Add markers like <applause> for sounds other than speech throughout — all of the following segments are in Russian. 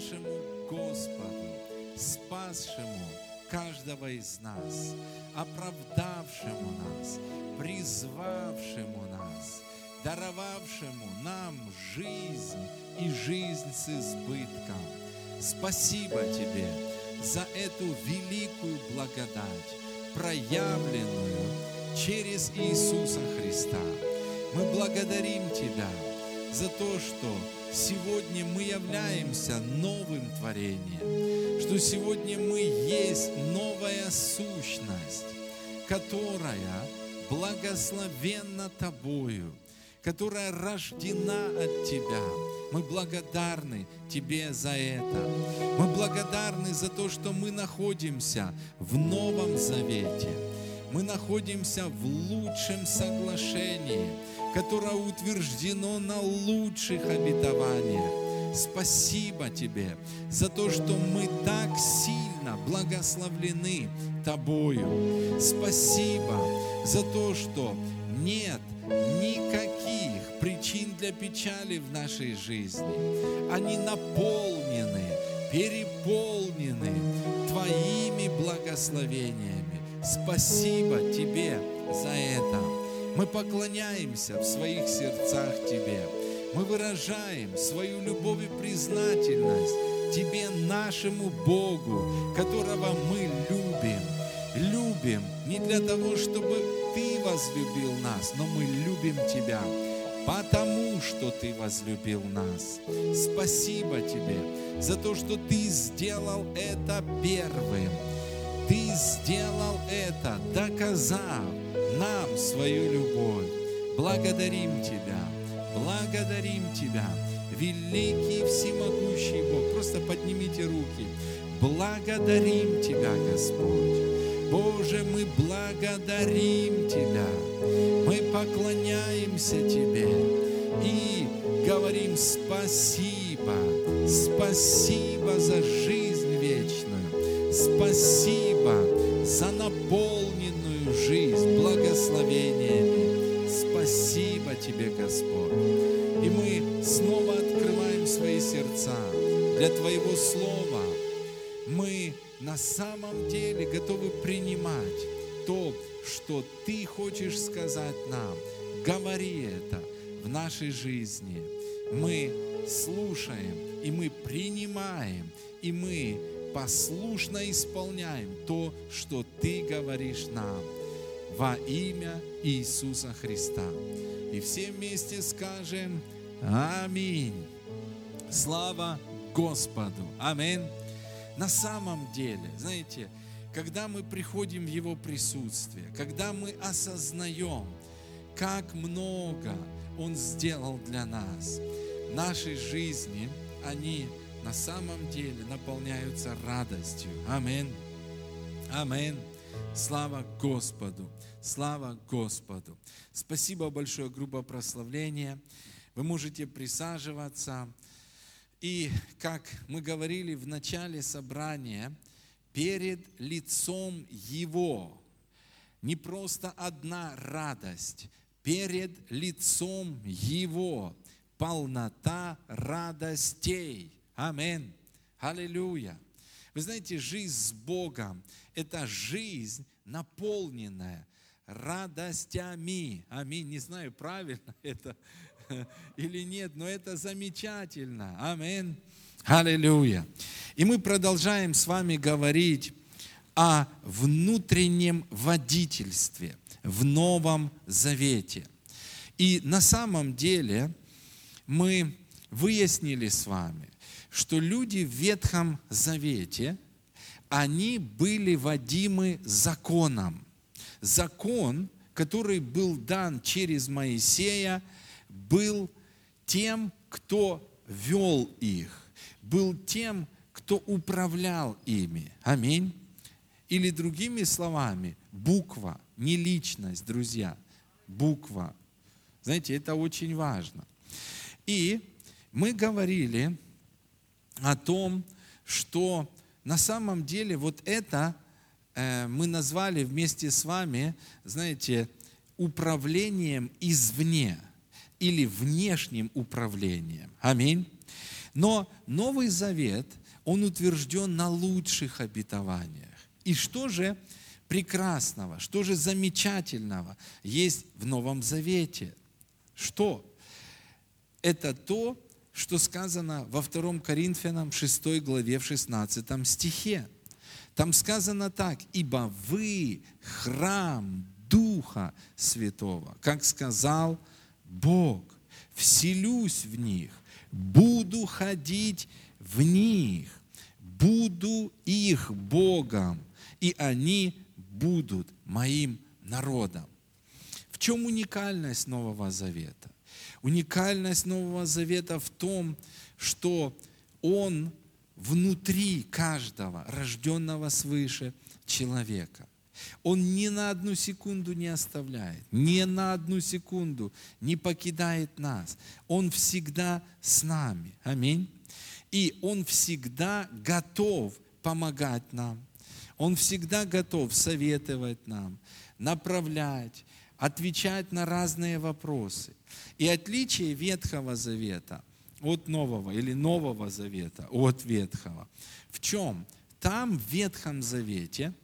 нашему Господу, спасшему каждого из нас, оправдавшему нас, призвавшему нас, даровавшему нам жизнь и жизнь с избытком. Спасибо Тебе за эту великую благодать, проявленную через Иисуса Христа. Мы благодарим Тебя за то, что сегодня мы являемся новым творением, что сегодня мы есть новая сущность, которая благословенна Тобою, которая рождена от Тебя. Мы благодарны Тебе за это. Мы благодарны за то, что мы находимся в Новом Завете. Мы находимся в лучшем соглашении, которое утверждено на лучших обетованиях. Спасибо Тебе за то, что мы так сильно благословлены Тобою. Спасибо за то, что нет никаких причин для печали в нашей жизни. Они наполнены, переполнены Твоими благословениями. Спасибо Тебе за это. Мы поклоняемся в своих сердцах Тебе. Мы выражаем свою любовь и признательность Тебе, нашему Богу, которого мы любим. Любим не для того, чтобы Ты возлюбил нас, но мы любим Тебя, потому что Ты возлюбил нас. Спасибо Тебе за то, что Ты сделал это первым. Ты сделал это, доказав нам свою любовь. Благодарим Тебя, благодарим Тебя, великий всемогущий Бог. Просто поднимите руки. Благодарим Тебя, Господь. Боже, мы благодарим Тебя, мы поклоняемся Тебе и говорим спасибо, спасибо за жизнь вечную, спасибо Тебе, Господь. И мы снова открываем свои сердца для Твоего Слова. Мы на самом деле готовы принимать то, что Ты хочешь сказать нам. Говори это в нашей жизни. Мы слушаем, и мы принимаем, и мы послушно исполняем то, что Ты говоришь нам во имя Иисуса Христа. И все вместе скажем Аминь. Слава Господу. Аминь. На самом деле, знаете, когда мы приходим в Его присутствие, когда мы осознаем, как много Он сделал для нас, наши жизни, они на самом деле наполняются радостью. Аминь. Аминь. Слава Господу. Слава Господу. Спасибо большое, группа прославления. Вы можете присаживаться. И, как мы говорили в начале собрания, перед лицом Его не просто одна радость, перед лицом Его полнота радостей. Аминь. Аллилуйя. Вы знаете, жизнь с Богом – это жизнь, наполненная радостями. Аминь. Не знаю, правильно <laughs> это или нет, но это замечательно. Аминь. Аллилуйя. И мы продолжаем с вами говорить о внутреннем водительстве в Новом Завете. И на самом деле мы выяснили с вами, что люди в Ветхом Завете, они были водимы законом. Закон, который был дан через Моисея, был тем, кто вел их, был тем, кто управлял ими. Аминь. Или другими словами, буква, не личность, друзья, буква. Знаете, это очень важно. И мы говорили о том, что на самом деле вот это мы назвали вместе с вами, знаете, управлением извне или внешним управлением. Аминь. Но Новый Завет, он утвержден на лучших обетованиях. И что же прекрасного, что же замечательного есть в Новом Завете? Что? Это то, что сказано во 2 Коринфянам 6 главе в 16 стихе. Там сказано так, ибо вы храм Духа Святого, как сказал Бог, вселюсь в них, буду ходить в них, буду их Богом, и они будут моим народом. В чем уникальность Нового Завета? Уникальность Нового Завета в том, что он внутри каждого рожденного свыше человека. Он ни на одну секунду не оставляет, ни на одну секунду не покидает нас. Он всегда с нами. Аминь. И Он всегда готов помогать нам. Он всегда готов советовать нам, направлять, отвечать на разные вопросы. И отличие Ветхого Завета от Нового или Нового Завета от Ветхого в чем? Там в Ветхом Завете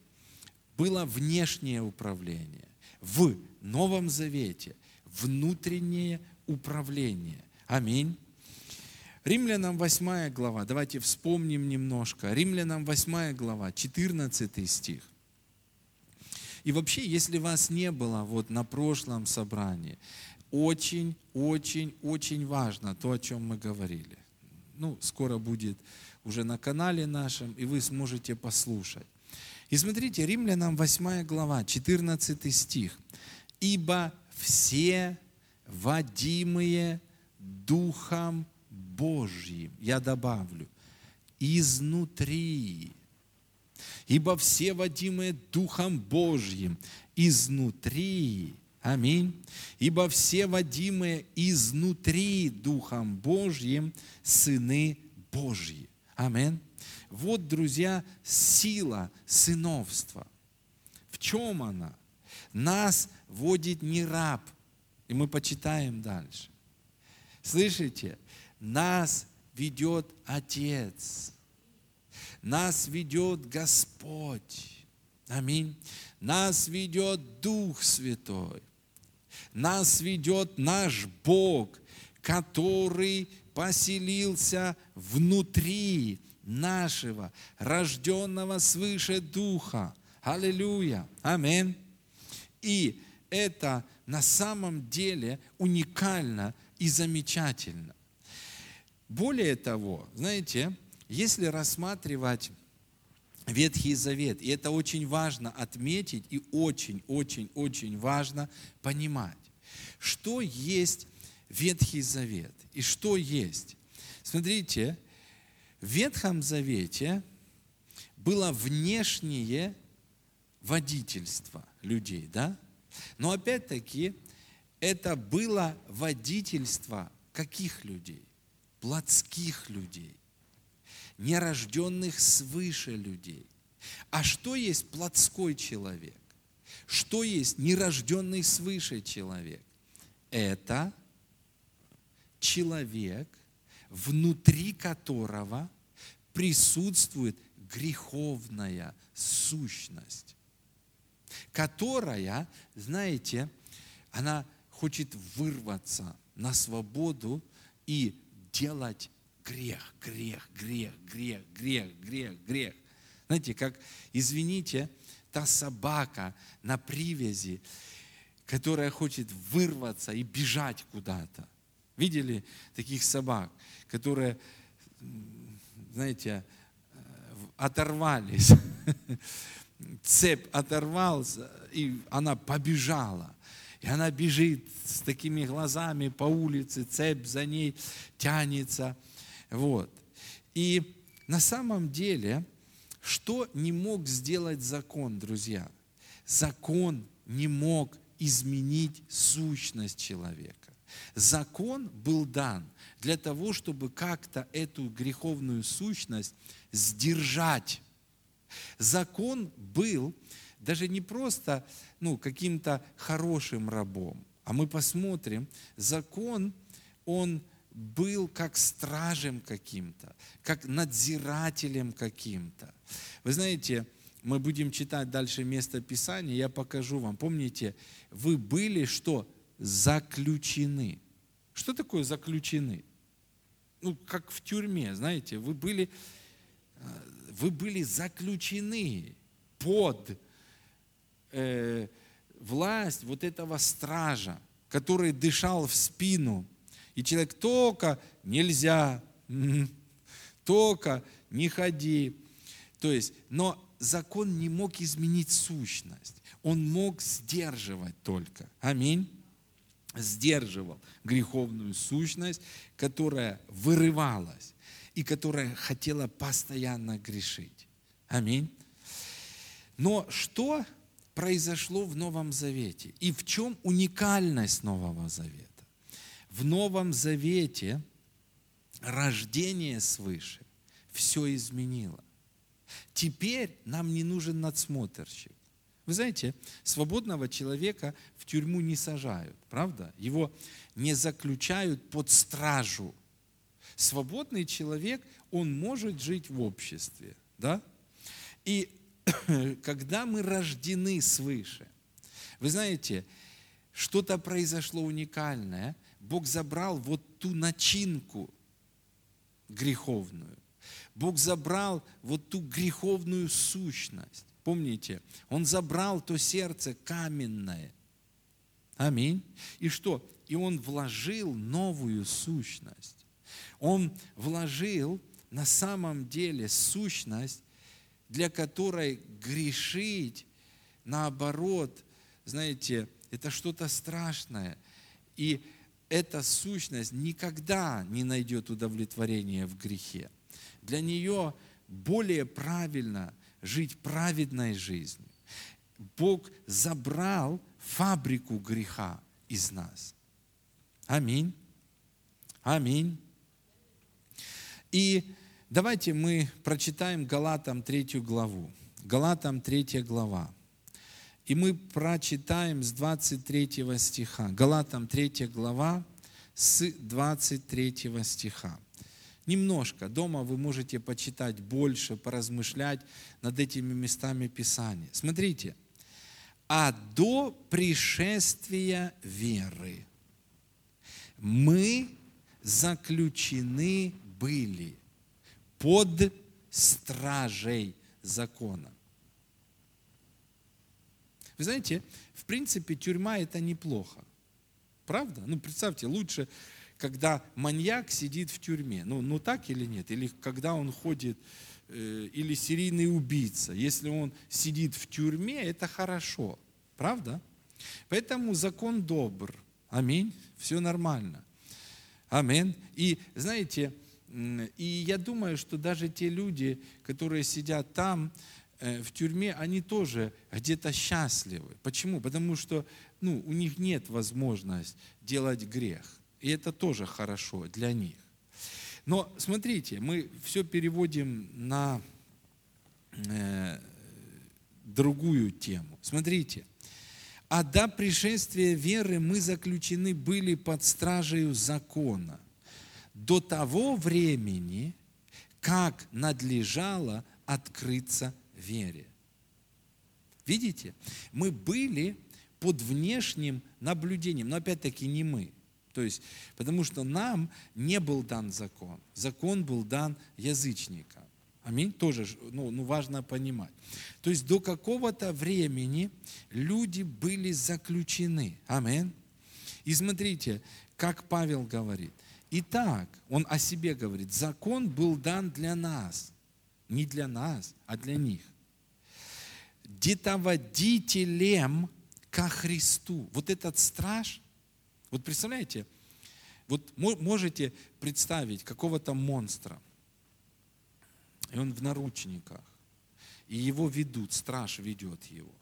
было внешнее управление. В Новом Завете внутреннее управление. Аминь. Римлянам 8 глава, давайте вспомним немножко. Римлянам 8 глава, 14 стих. И вообще, если вас не было вот на прошлом собрании, очень, очень, очень важно то, о чем мы говорили. Ну, скоро будет уже на канале нашем, и вы сможете послушать. И смотрите, Римлянам 8 глава, 14 стих. «Ибо все водимые Духом Божьим, я добавлю, изнутри. Ибо все водимые Духом Божьим изнутри. Аминь. Ибо все водимые изнутри Духом Божьим сыны Божьи. Аминь. Вот, друзья, сила сыновства. В чем она? Нас водит не раб. И мы почитаем дальше. Слышите? Нас ведет Отец. Нас ведет Господь. Аминь. Нас ведет Дух Святой. Нас ведет наш Бог, который поселился внутри нашего рожденного свыше Духа. Аллилуйя. Аминь. И это на самом деле уникально и замечательно. Более того, знаете, если рассматривать Ветхий Завет, и это очень важно отметить и очень-очень-очень важно понимать, что есть Ветхий Завет и что есть. Смотрите, в Ветхом Завете было внешнее водительство людей, да? Но опять-таки это было водительство каких людей? плотских людей, нерожденных свыше людей. А что есть плотской человек? Что есть нерожденный свыше человек? Это человек, внутри которого присутствует греховная сущность, которая, знаете, она хочет вырваться на свободу и делать грех, грех, грех, грех, грех, грех, грех. Знаете, как, извините, та собака на привязи, которая хочет вырваться и бежать куда-то. Видели таких собак, которые, знаете, оторвались, <laughs> цепь оторвался, и она побежала. И она бежит с такими глазами по улице, цепь за ней тянется. Вот. И на самом деле, что не мог сделать закон, друзья? Закон не мог изменить сущность человека. Закон был дан для того, чтобы как-то эту греховную сущность сдержать. Закон был даже не просто ну, каким-то хорошим рабом, а мы посмотрим, закон, он был как стражем каким-то, как надзирателем каким-то. Вы знаете, мы будем читать дальше место Писания, я покажу вам. Помните, вы были что? Заключены. Что такое заключены? Ну, как в тюрьме, знаете, вы были, э, вы были заключены под э, власть вот этого стража, который дышал в спину. И человек только нельзя, только не ходи. То есть, но закон не мог изменить сущность. Он мог сдерживать только. Аминь. Сдерживал греховную сущность, которая вырывалась и которая хотела постоянно грешить. Аминь. Но что произошло в Новом Завете? И в чем уникальность Нового Завета? В Новом Завете рождение свыше все изменило. Теперь нам не нужен надсмотрщик. Вы знаете, свободного человека в тюрьму не сажают, правда? Его не заключают под стражу. Свободный человек, он может жить в обществе, да? И <coughs> когда мы рождены свыше, вы знаете, что-то произошло уникальное. Бог забрал вот ту начинку греховную. Бог забрал вот ту греховную сущность. Помните, Он забрал то сердце каменное. Аминь. И что? И Он вложил новую сущность. Он вложил на самом деле сущность, для которой грешить, наоборот, знаете, это что-то страшное. И эта сущность никогда не найдет удовлетворения в грехе для нее более правильно жить праведной жизнью. Бог забрал фабрику греха из нас. Аминь. Аминь. И давайте мы прочитаем Галатам третью главу. Галатам третья глава. И мы прочитаем с 23 стиха. Галатам третья глава с 23 стиха. Немножко. Дома вы можете почитать больше, поразмышлять над этими местами Писания. Смотрите. А до пришествия веры мы заключены были под стражей закона. Вы знаете, в принципе, тюрьма это неплохо. Правда? Ну, представьте, лучше когда маньяк сидит в тюрьме. Ну, ну так или нет? Или когда он ходит, э, или серийный убийца. Если он сидит в тюрьме, это хорошо. Правда? Поэтому закон добр. Аминь. Все нормально. Аминь. И знаете, и я думаю, что даже те люди, которые сидят там, э, в тюрьме, они тоже где-то счастливы. Почему? Потому что ну, у них нет возможности делать грех. И это тоже хорошо для них. Но смотрите, мы все переводим на э, другую тему. Смотрите. А до пришествия веры мы заключены были под стражей закона до того времени, как надлежало открыться вере. Видите? Мы были под внешним наблюдением, но опять-таки не мы. То есть, потому что нам не был дан закон. Закон был дан язычникам. Аминь. Тоже ну, ну, важно понимать. То есть до какого-то времени люди были заключены. Аминь. И смотрите, как Павел говорит. Итак, он о себе говорит, закон был дан для нас. Не для нас, а для них. Детоводителем ко Христу. Вот этот страж – вот представляете, вот можете представить какого-то монстра, и он в наручниках, и его ведут, страж ведет его,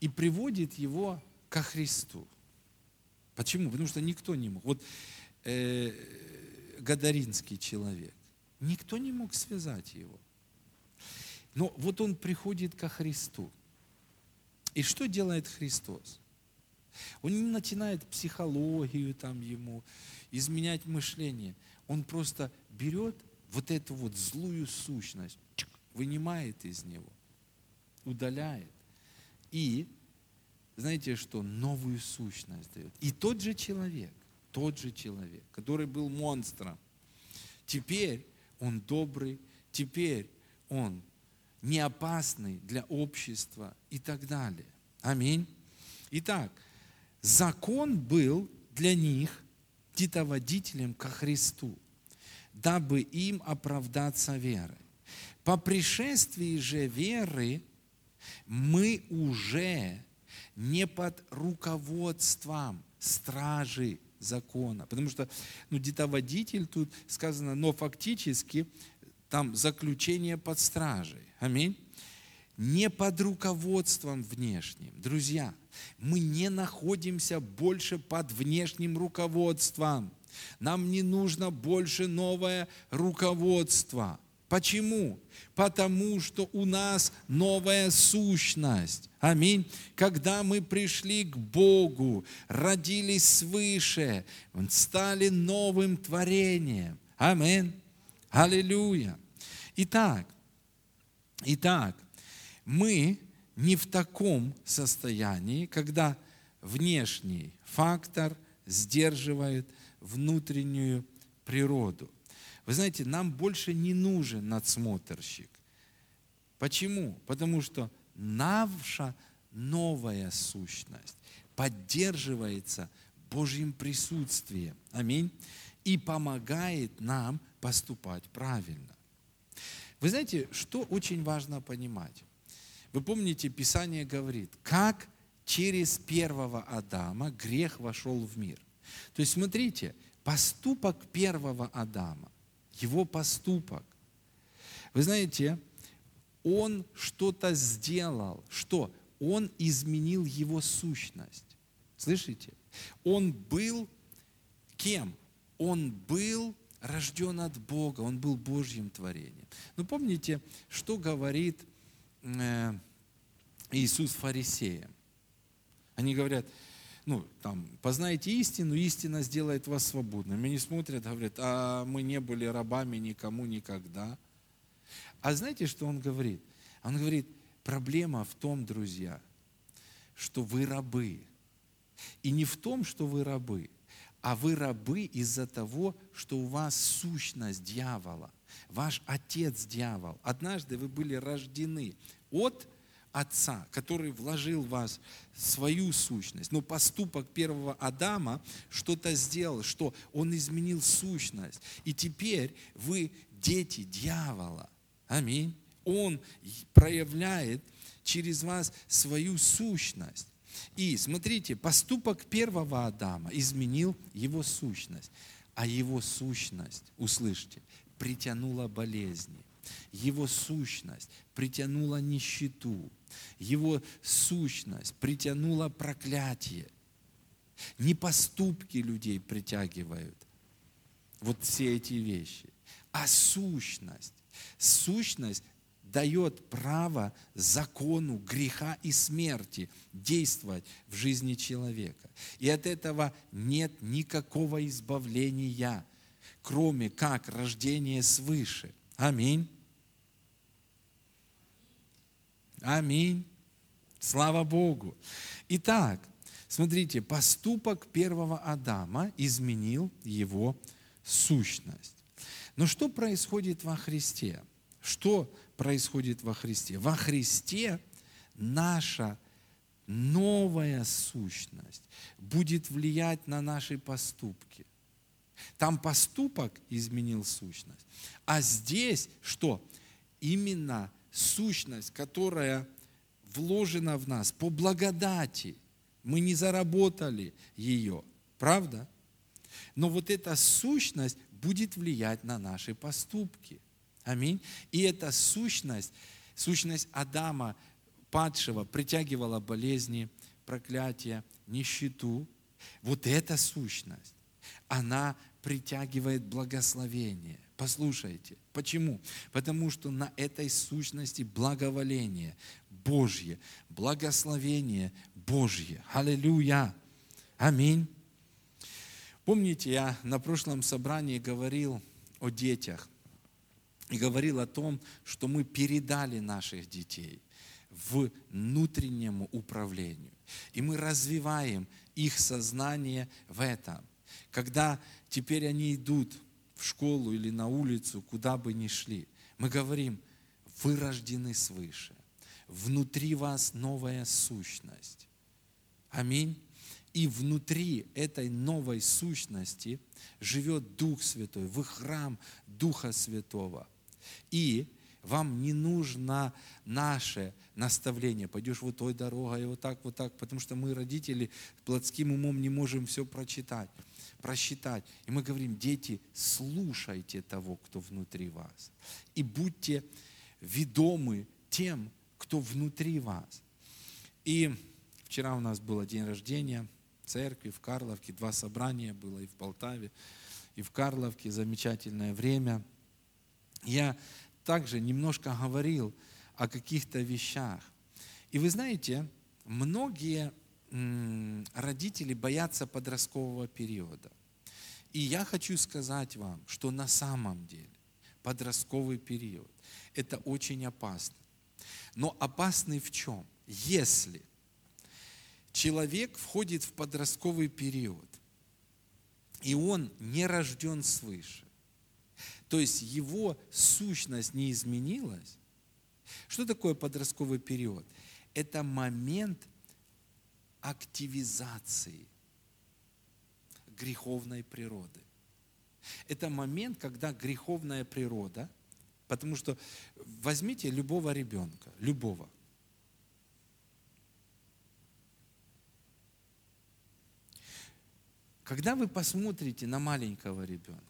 и приводит его ко Христу. Почему? Потому что никто не мог. Вот э, Гадаринский человек, никто не мог связать его. Но вот он приходит ко Христу. И что делает Христос? Он не начинает психологию там ему, изменять мышление. Он просто берет вот эту вот злую сущность, вынимает из него, удаляет. И, знаете что, новую сущность дает. И тот же человек, тот же человек, который был монстром, теперь он добрый, теперь он не опасный для общества и так далее. Аминь. Итак, закон был для них титоводителем ко Христу, дабы им оправдаться верой. По пришествии же веры мы уже не под руководством стражи закона. Потому что ну, детоводитель тут сказано, но фактически там заключение под стражей. Аминь. Не под руководством внешним. Друзья, мы не находимся больше под внешним руководством. Нам не нужно больше новое руководство. Почему? Потому что у нас новая сущность. Аминь. Когда мы пришли к Богу, родились свыше, стали новым творением. Аминь. Аллилуйя. Итак, итак, мы не в таком состоянии, когда внешний фактор сдерживает внутреннюю природу. Вы знаете, нам больше не нужен надсмотрщик. Почему? Потому что наша новая сущность поддерживается Божьим присутствием. Аминь. И помогает нам поступать правильно. Вы знаете, что очень важно понимать? Вы помните, Писание говорит, как через первого Адама грех вошел в мир. То есть смотрите, поступок первого Адама его поступок. Вы знаете, он что-то сделал. Что? Он изменил его сущность. Слышите? Он был кем? Он был рожден от Бога, он был Божьим творением. Но помните, что говорит э, Иисус фарисеям? Они говорят, ну, там, познайте истину, истина сделает вас свободными. Они смотрят, говорят, а мы не были рабами никому никогда. А знаете, что он говорит? Он говорит, проблема в том, друзья, что вы рабы. И не в том, что вы рабы, а вы рабы из-за того, что у вас сущность дьявола. Ваш отец дьявол. Однажды вы были рождены от Отца, который вложил в вас свою сущность. Но поступок первого Адама что-то сделал, что он изменил сущность. И теперь вы дети дьявола. Аминь. Он проявляет через вас свою сущность. И смотрите, поступок первого Адама изменил его сущность, а его сущность, услышьте, притянула болезни. Его сущность притянула нищету, его сущность притянула проклятие. Не поступки людей притягивают вот все эти вещи, а сущность. Сущность дает право закону греха и смерти действовать в жизни человека. И от этого нет никакого избавления, кроме как рождения свыше. Аминь. Аминь. Слава Богу. Итак, смотрите, поступок первого Адама изменил его сущность. Но что происходит во Христе? Что происходит во Христе? Во Христе наша новая сущность будет влиять на наши поступки. Там поступок изменил сущность. А здесь что? Именно сущность, которая вложена в нас по благодати. Мы не заработали ее, правда? Но вот эта сущность будет влиять на наши поступки. Аминь. И эта сущность, сущность Адама, падшего, притягивала болезни, проклятия, нищету. Вот эта сущность, она притягивает благословение. Послушайте, почему? Потому что на этой сущности благоволение Божье, благословение Божье. Аллилуйя! Аминь. Помните, я на прошлом собрании говорил о детях и говорил о том, что мы передали наших детей в внутреннему управлению. И мы развиваем их сознание в этом. Когда теперь они идут в школу или на улицу, куда бы ни шли, мы говорим, вы рождены свыше. Внутри вас новая сущность. Аминь. И внутри этой новой сущности живет Дух Святой, вы храм Духа Святого. И вам не нужно наше наставление. Пойдешь вот той дорогой, вот так, вот так, потому что мы, родители, плотским умом не можем все прочитать, просчитать. И мы говорим, дети, слушайте того, кто внутри вас. И будьте ведомы тем, кто внутри вас. И вчера у нас был день рождения церкви в Карловке, два собрания было и в Полтаве, и в Карловке, замечательное время. Я также немножко говорил о каких-то вещах. И вы знаете, многие родители боятся подросткового периода. И я хочу сказать вам, что на самом деле подростковый период – это очень опасно. Но опасный в чем? Если человек входит в подростковый период, и он не рожден свыше, то есть его сущность не изменилась. Что такое подростковый период? Это момент активизации греховной природы. Это момент, когда греховная природа, потому что возьмите любого ребенка, любого, Когда вы посмотрите на маленького ребенка,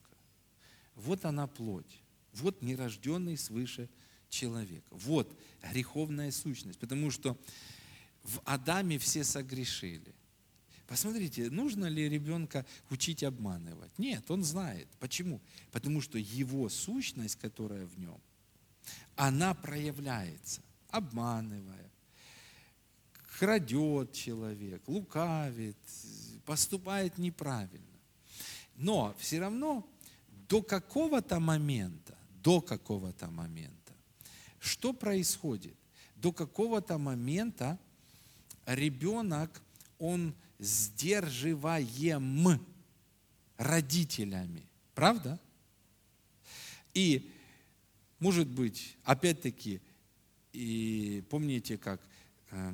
вот она плоть, вот нерожденный свыше человек, вот греховная сущность, потому что в Адаме все согрешили. Посмотрите, нужно ли ребенка учить обманывать? Нет, он знает. Почему? Потому что его сущность, которая в нем, она проявляется, обманывая, крадет человек, лукавит, поступает неправильно. Но все равно до какого-то момента, до какого-то момента, что происходит? До какого-то момента ребенок, он сдерживаем родителями. Правда? И, может быть, опять-таки, и помните, как э,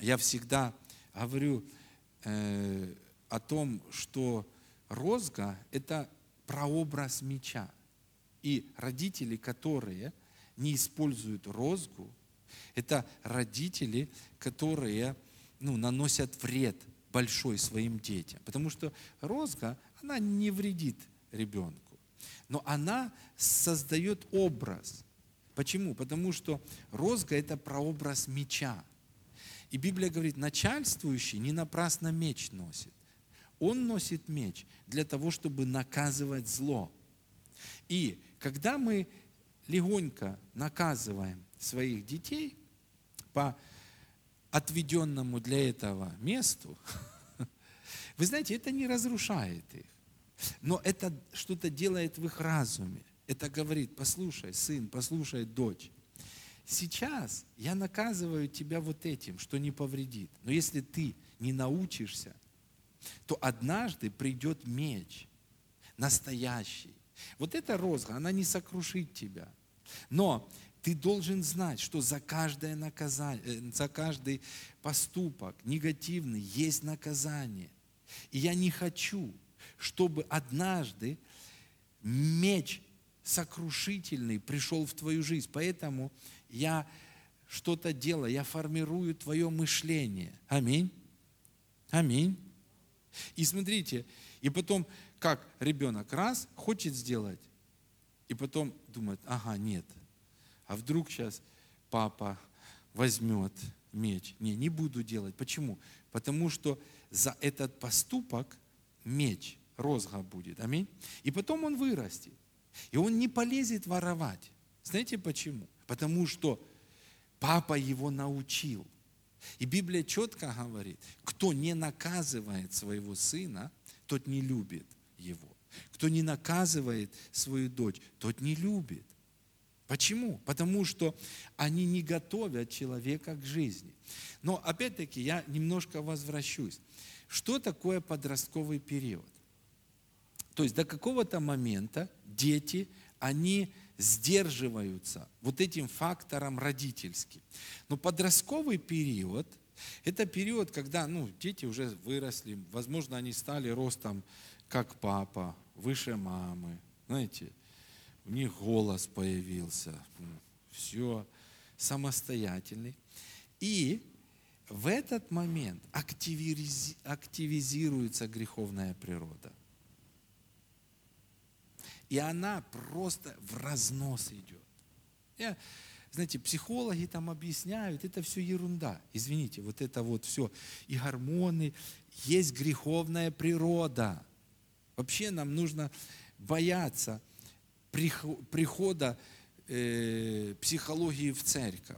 я всегда говорю, э, о том, что розга – это прообраз меча. И родители, которые не используют розгу, это родители, которые ну, наносят вред большой своим детям. Потому что розга, она не вредит ребенку, но она создает образ. Почему? Потому что розга – это прообраз меча. И Библия говорит, начальствующий не напрасно меч носит. Он носит меч для того, чтобы наказывать зло. И когда мы легонько наказываем своих детей по отведенному для этого месту, <laughs> вы знаете, это не разрушает их, но это что-то делает в их разуме. Это говорит, послушай, сын, послушай, дочь, сейчас я наказываю тебя вот этим, что не повредит. Но если ты не научишься то однажды придет меч, настоящий. Вот эта розга, она не сокрушит тебя. Но ты должен знать, что за каждое наказание, э, за каждый поступок негативный есть наказание. И я не хочу, чтобы однажды меч сокрушительный пришел в твою жизнь. Поэтому я что-то делаю, я формирую твое мышление. Аминь. Аминь. И смотрите, и потом, как ребенок раз хочет сделать, и потом думает, ага, нет, а вдруг сейчас папа возьмет меч. Не, не буду делать. Почему? Потому что за этот поступок меч, розга будет. Аминь. И потом он вырастет. И он не полезет воровать. Знаете почему? Потому что папа его научил. И Библия четко говорит, кто не наказывает своего сына, тот не любит его. Кто не наказывает свою дочь, тот не любит. Почему? Потому что они не готовят человека к жизни. Но опять-таки я немножко возвращусь. Что такое подростковый период? То есть до какого-то момента дети, они сдерживаются вот этим фактором родительским. Но подростковый период – это период, когда ну, дети уже выросли, возможно, они стали ростом как папа, выше мамы, знаете, у них голос появился, все самостоятельный. И в этот момент активизи, активизируется греховная природа. И она просто в разнос идет. Я, знаете, психологи там объясняют, это все ерунда. Извините, вот это вот все. И гормоны, есть греховная природа. Вообще нам нужно бояться прихода э, психологии в церковь.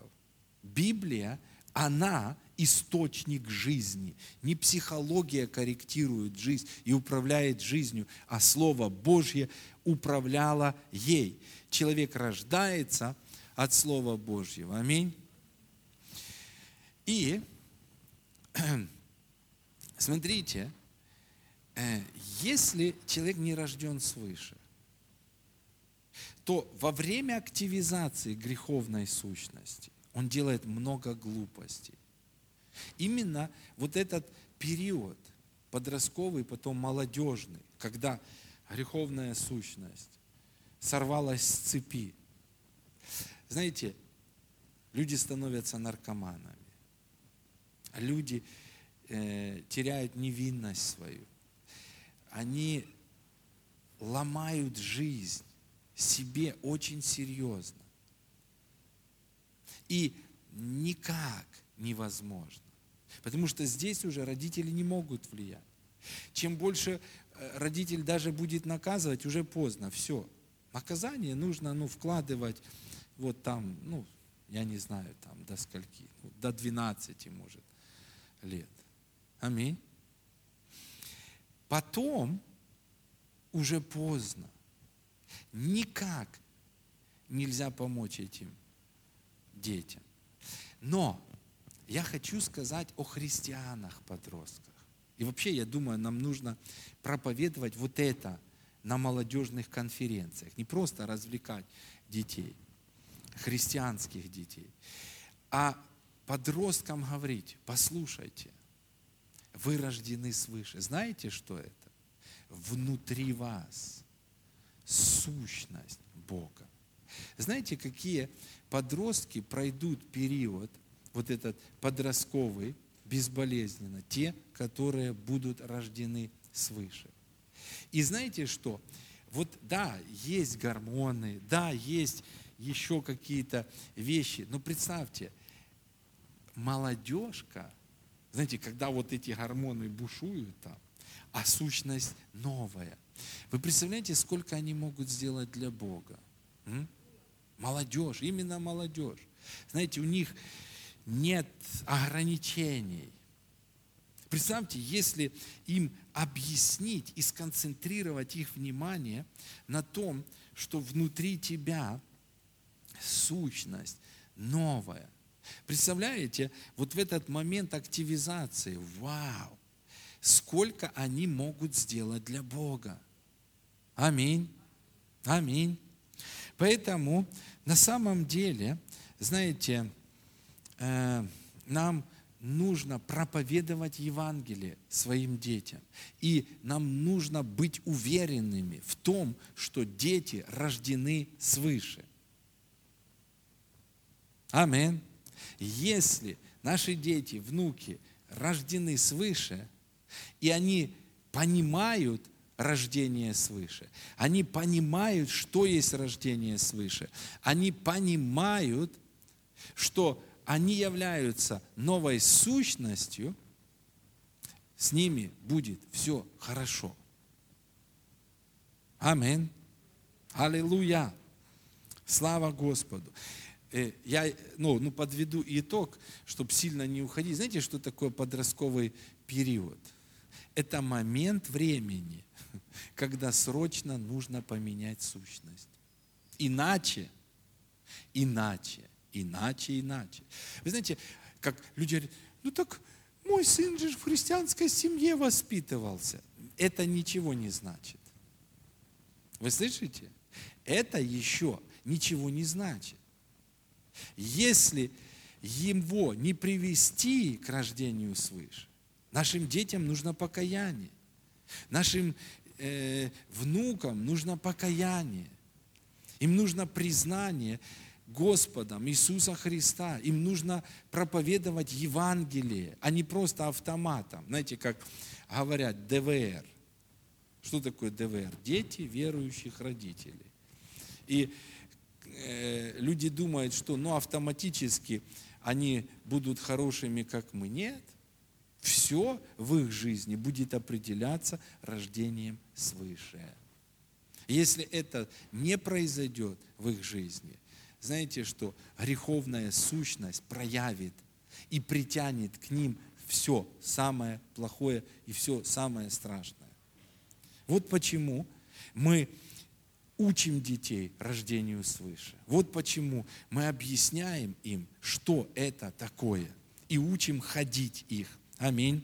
Библия, она источник жизни. Не психология корректирует жизнь и управляет жизнью, а Слово Божье управляло ей. Человек рождается от Слова Божьего. Аминь. И <clears throat> смотрите, э, если человек не рожден свыше, то во время активизации греховной сущности он делает много глупостей. Именно вот этот период подростковый, потом молодежный, когда греховная сущность сорвалась с цепи. Знаете, люди становятся наркоманами, люди э, теряют невинность свою, они ломают жизнь себе очень серьезно. И никак невозможно. Потому что здесь уже родители не могут влиять. Чем больше э, родитель даже будет наказывать, уже поздно, все. Наказание нужно ну, вкладывать вот там, ну, я не знаю, там до скольки, ну, до 12, может, лет. Аминь. Потом уже поздно. Никак нельзя помочь этим детям. Но я хочу сказать о христианах-подростках. И вообще, я думаю, нам нужно проповедовать вот это на молодежных конференциях. Не просто развлекать детей, христианских детей, а подросткам говорить, послушайте, вы рождены свыше. Знаете, что это? Внутри вас сущность Бога. Знаете, какие подростки пройдут период вот этот подростковый, безболезненно, те, которые будут рождены свыше. И знаете что? Вот да, есть гормоны, да, есть еще какие-то вещи, но представьте, молодежка, знаете, когда вот эти гормоны бушуют там, а сущность новая. Вы представляете, сколько они могут сделать для Бога? М? Молодежь, именно молодежь. Знаете, у них нет ограничений. Представьте, если им объяснить и сконцентрировать их внимание на том, что внутри тебя сущность новая. Представляете, вот в этот момент активизации, вау, сколько они могут сделать для Бога. Аминь. Аминь. Поэтому на самом деле, знаете, Э, нам нужно проповедовать Евангелие своим детям. И нам нужно быть уверенными в том, что дети рождены свыше. Амин. Если наши дети, внуки рождены свыше, и они понимают рождение свыше, они понимают, что есть рождение свыше, они понимают, что они являются новой сущностью, с ними будет все хорошо. Амин. Аллилуйя. Слава Господу. э, я ну, ну, подведу итог, чтобы сильно не уходить. Знаете, что такое подростковый период? Это момент времени, <laughs> когда срочно нужно поменять сущность. Иначе, иначе, иначе, иначе. Вы знаете, как люди говорят, ну так мой сын же в христианской семье воспитывался. Это ничего не значит. Вы слышите? Это еще ничего не значит. Если его не привести к рождению свыше, нашим детям нужно покаяние, нашим э, внукам нужно покаяние, им нужно признание Господом Иисуса Христа, им нужно проповедовать Евангелие, а не просто автоматом. Знаете, как говорят ДВР. Что такое ДВР? Дети верующих родителей. И э, люди думают, что ну, автоматически они будут хорошими, как мы. Нет. Все в их жизни будет определяться рождением свыше. Если это не произойдет в их жизни, знаете что? Греховная сущность проявит и притянет к ним все самое плохое и все самое страшное. Вот почему мы учим детей рождению свыше. Вот почему мы объясняем им, что это такое, и учим ходить их. Аминь.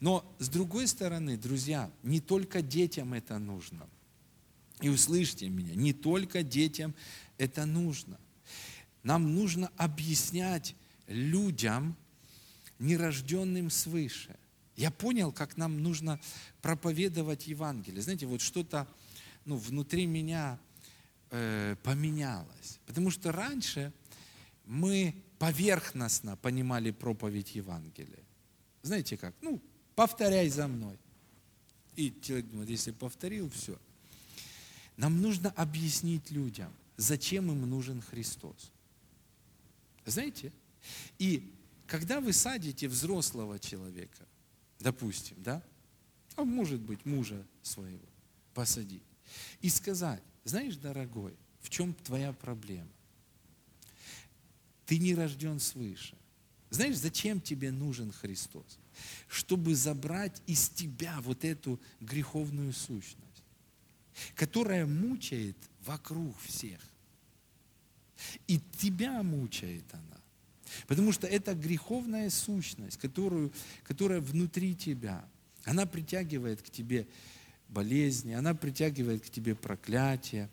Но с другой стороны, друзья, не только детям это нужно. И услышьте меня, не только детям это нужно. Нам нужно объяснять людям, нерожденным свыше. Я понял, как нам нужно проповедовать Евангелие. Знаете, вот что-то ну, внутри меня э, поменялось. Потому что раньше мы поверхностно понимали проповедь Евангелия. Знаете как? Ну, повторяй за мной. И человек думает, если повторил, все. Нам нужно объяснить людям, зачем им нужен Христос. Знаете? И когда вы садите взрослого человека, допустим, да, а может быть мужа своего, посадить, и сказать, знаешь, дорогой, в чем твоя проблема? Ты не рожден свыше. Знаешь, зачем тебе нужен Христос? Чтобы забрать из тебя вот эту греховную сущность, которая мучает вокруг всех. И тебя мучает она. Потому что это греховная сущность, которую, которая внутри тебя. Она притягивает к тебе болезни, она притягивает к тебе проклятие.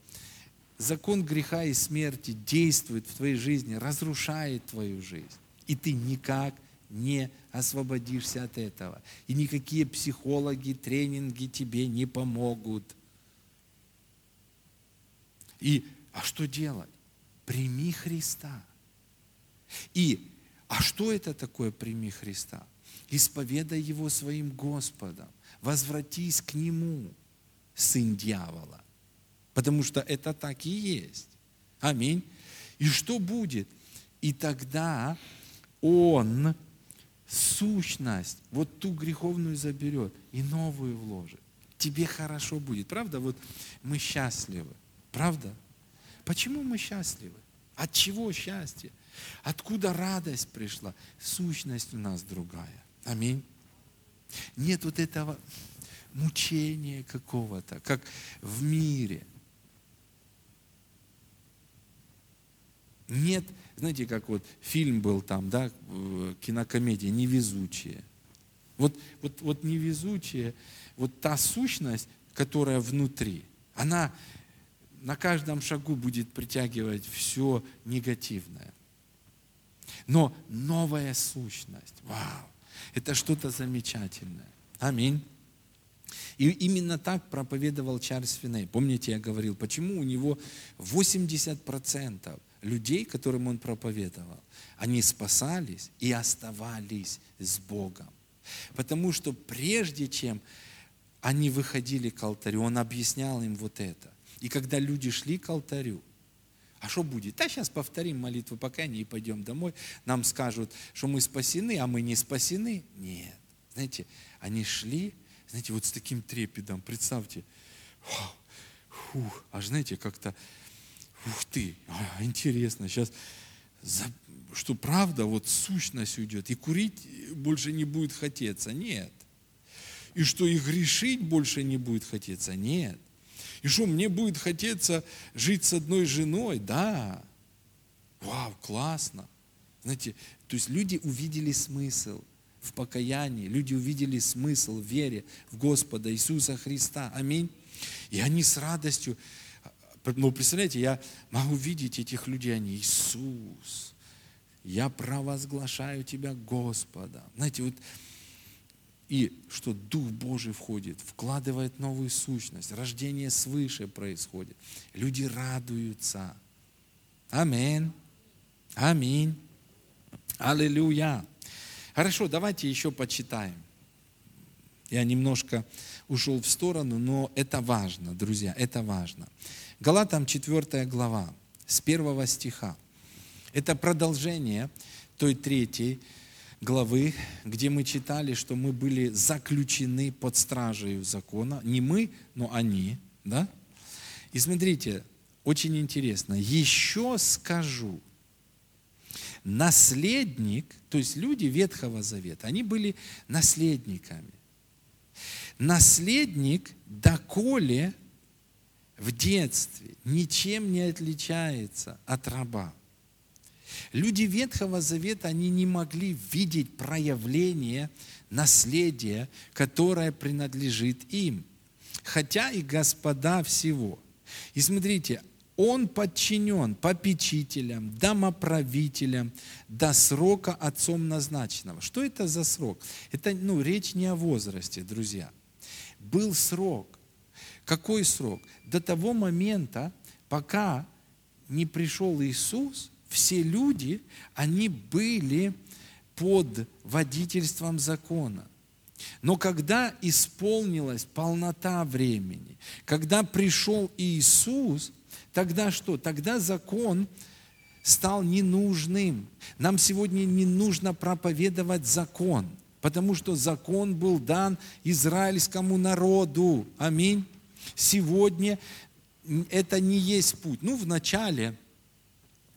Закон греха и смерти действует в твоей жизни, разрушает твою жизнь. И ты никак не освободишься от этого. И никакие психологи, тренинги тебе не помогут. И, а что делать? Прими Христа. И, а что это такое «прими Христа»? Исповедай Его своим Господом возвратись к Нему, сын дьявола. Потому что это так и есть. Аминь. И что будет? И тогда Он сущность, вот ту греховную заберет и новую вложит. Тебе хорошо будет. Правда? Вот мы счастливы. Правда? Почему мы счастливы? От чего счастье? Откуда радость пришла? Сущность у нас другая. Аминь. Нет вот этого мучения какого-то, как в мире. Нет, знаете, как вот фильм был там, да, кинокомедия «Невезучие». Вот, вот, вот невезучие, вот та сущность, которая внутри, она на каждом шагу будет притягивать все негативное. Но новая сущность, вау, это что-то замечательное. Аминь. И именно так проповедовал Чарльз Финей. Помните, я говорил, почему у него 80% людей, которым он проповедовал, они спасались и оставались с Богом. Потому что прежде чем они выходили к алтарю, он объяснял им вот это. И когда люди шли к алтарю, а что будет? Да, сейчас повторим молитву покаяния и пойдем домой. Нам скажут, что мы спасены, а мы не спасены. Нет. Знаете, они шли, знаете, вот с таким трепетом. Представьте, фух, аж знаете, как-то, ух ты, а, интересно, сейчас что правда, вот сущность уйдет, и курить больше не будет хотеться. Нет. И что и грешить больше не будет хотеться. Нет. И что мне будет хотеться жить с одной женой? Да. Вау, классно. Знаете, то есть люди увидели смысл в покаянии, люди увидели смысл в вере в Господа Иисуса Христа. Аминь. И они с радостью, ну, представляете, я могу видеть этих людей, они, Иисус, я провозглашаю Тебя, Господа. Знаете, вот и что Дух Божий входит, вкладывает новую сущность, рождение свыше происходит. Люди радуются. Аминь. Аминь. Аллилуйя. Хорошо, давайте еще почитаем. Я немножко ушел в сторону, но это важно, друзья, это важно. Галатам 4 глава, с 1 стиха. Это продолжение той третьей главы, где мы читали, что мы были заключены под стражей закона. Не мы, но они. Да? И смотрите, очень интересно. Еще скажу, наследник, то есть люди Ветхого Завета, они были наследниками. Наследник, доколе в детстве ничем не отличается от раба. Люди Ветхого Завета, они не могли видеть проявление наследия, которое принадлежит им, хотя и господа всего. И смотрите, он подчинен попечителям, домоправителям до срока отцом назначенного. Что это за срок? Это ну, речь не о возрасте, друзья. Был срок. Какой срок? До того момента, пока не пришел Иисус, все люди, они были под водительством закона. Но когда исполнилась полнота времени, когда пришел Иисус, тогда что? Тогда закон стал ненужным. Нам сегодня не нужно проповедовать закон, потому что закон был дан израильскому народу. Аминь. Сегодня это не есть путь. Ну, вначале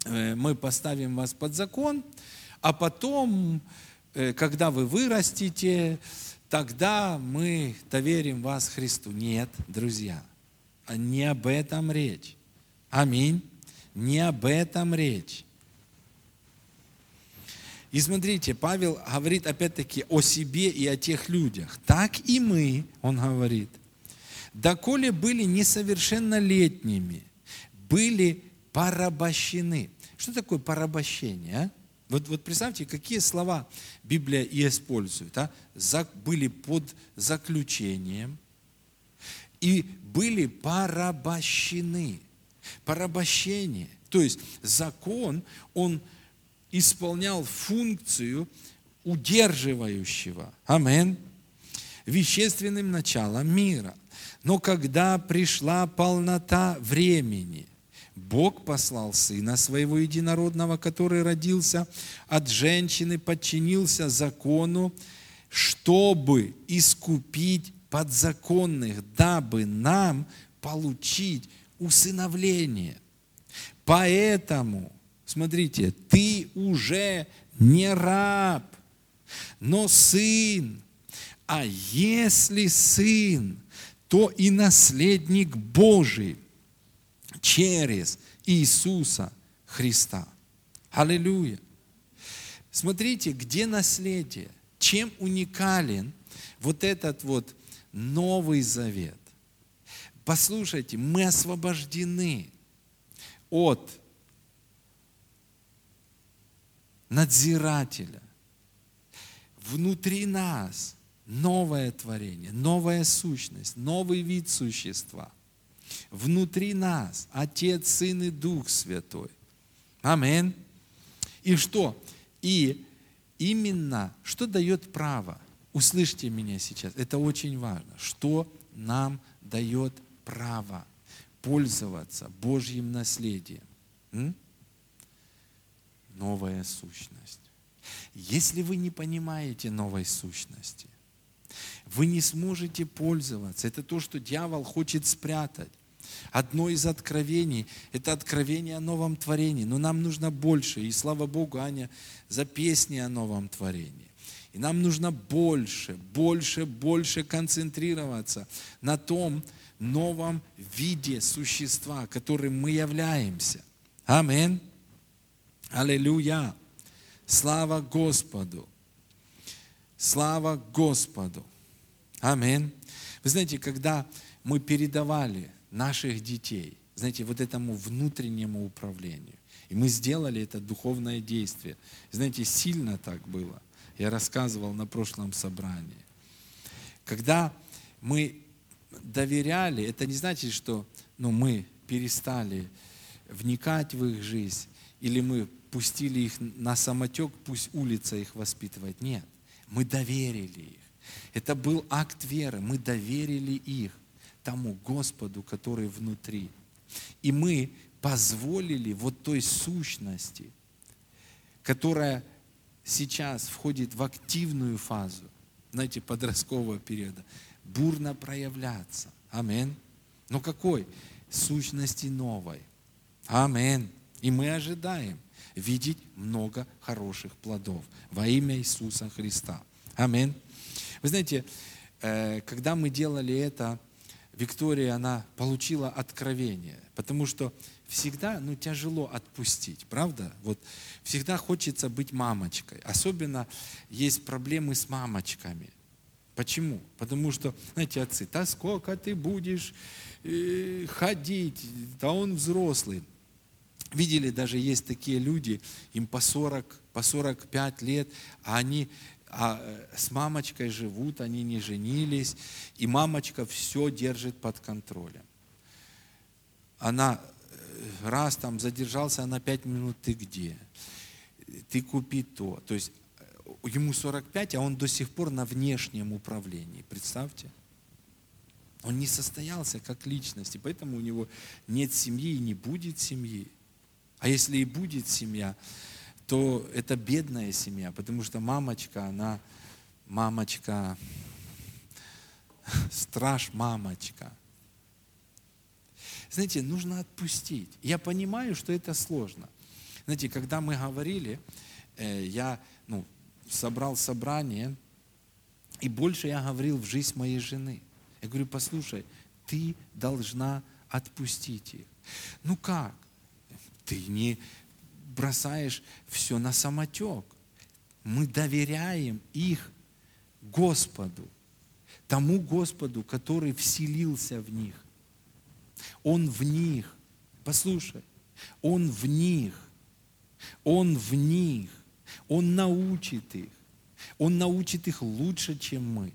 мы поставим вас под закон, а потом, когда вы вырастете, тогда мы доверим вас Христу. Нет, друзья, не об этом речь. Аминь. Не об этом речь. И смотрите, Павел говорит опять-таки о себе и о тех людях. Так и мы, он говорит, доколе были несовершеннолетними, были порабощены. Что такое порабощение? А? Вот, вот представьте, какие слова Библия и использует. А? За, были под заключением и были порабощены. Порабощение. То есть закон, он исполнял функцию удерживающего. Амин. Вещественным началом мира. Но когда пришла полнота времени, Бог послал Сына Своего Единородного, который родился от женщины, подчинился закону, чтобы искупить подзаконных, дабы нам получить усыновление. Поэтому, смотрите, ты уже не раб, но сын. А если сын, то и наследник Божий через Иисуса Христа. Аллилуйя. Смотрите, где наследие? Чем уникален вот этот вот Новый Завет? Послушайте, мы освобождены от надзирателя. Внутри нас новое творение, новая сущность, новый вид существа. Внутри нас Отец, Сын и Дух Святой. Амин. И что? И именно, что дает право? Услышьте меня сейчас, это очень важно. Что нам дает право пользоваться Божьим наследием? М? Новая сущность. Если вы не понимаете новой сущности, вы не сможете пользоваться. Это то, что дьявол хочет спрятать. Одно из откровений – это откровение о новом творении. Но нам нужно больше. И слава Богу, Аня, за песни о новом творении. И нам нужно больше, больше, больше концентрироваться на том новом виде существа, которым мы являемся. Аминь. Аллилуйя. Слава Господу. Слава Господу. Аминь. Вы знаете, когда мы передавали наших детей, знаете, вот этому внутреннему управлению, и мы сделали это духовное действие. Знаете, сильно так было. Я рассказывал на прошлом собрании. Когда мы доверяли, это не значит, что ну, мы перестали вникать в их жизнь, или мы пустили их на самотек, пусть улица их воспитывает. Нет, мы доверили их. Это был акт веры. Мы доверили их тому Господу, который внутри. И мы позволили вот той сущности, которая сейчас входит в активную фазу, знаете, подросткового периода, бурно проявляться. Амин. Но какой? Сущности новой. Амин. И мы ожидаем видеть много хороших плодов во имя Иисуса Христа. Амин. Вы знаете, э, когда мы делали это, Виктория, она получила откровение, потому что всегда ну, тяжело отпустить, правда? Вот всегда хочется быть мамочкой. Особенно есть проблемы с мамочками. Почему? Потому что, знаете, отцы, да сколько ты будешь э, ходить, да он взрослый. Видели, даже есть такие люди, им по 40, по 45 лет, а они а э, с мамочкой живут, они не женились, и мамочка все держит под контролем. Она э, раз там задержался на 5 минут, ты где? Ты купи то. То есть э, ему 45, а он до сих пор на внешнем управлении. Представьте. Он не состоялся как личность, и поэтому у него нет семьи и не будет семьи. А если и будет семья, то это бедная семья, потому что мамочка, она мамочка, <laughs> страж мамочка. Знаете, нужно отпустить. Я понимаю, что это сложно. Знаете, когда мы говорили, э, я ну, собрал собрание, и больше я говорил в жизнь моей жены. Я говорю, послушай, ты должна отпустить их. Ну как? Ты не бросаешь все на самотек. Мы доверяем их Господу, тому Господу, который вселился в них. Он в них. Послушай, Он в них. Он в них. Он научит их. Он научит их лучше, чем мы.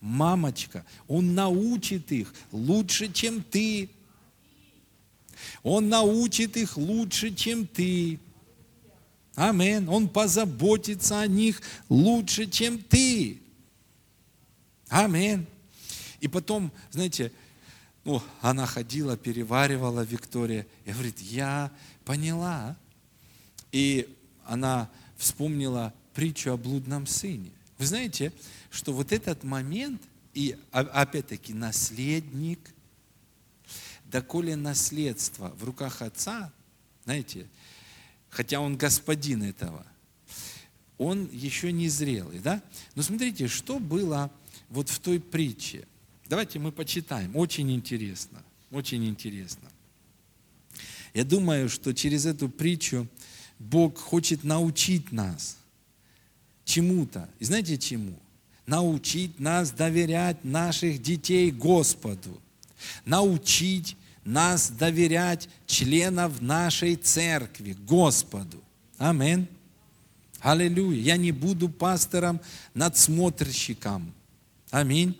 Мамочка, Он научит их лучше, чем ты. Он научит их лучше, чем ты. Амин. Он позаботится о них лучше, чем ты. Амин. И потом, знаете, ну, она ходила, переваривала Виктория, и говорит, я поняла. И она вспомнила притчу о блудном сыне. Вы знаете, что вот этот момент, и опять-таки наследник – доколе наследство в руках отца, знаете, хотя он господин этого, он еще не зрелый, да? Но смотрите, что было вот в той притче. Давайте мы почитаем. Очень интересно, очень интересно. Я думаю, что через эту притчу Бог хочет научить нас чему-то. И знаете чему? Научить нас доверять наших детей Господу. Научить нас доверять членов нашей церкви, Господу. Амин. Аллилуйя. Я не буду пастором, надсмотрщиком. Аминь.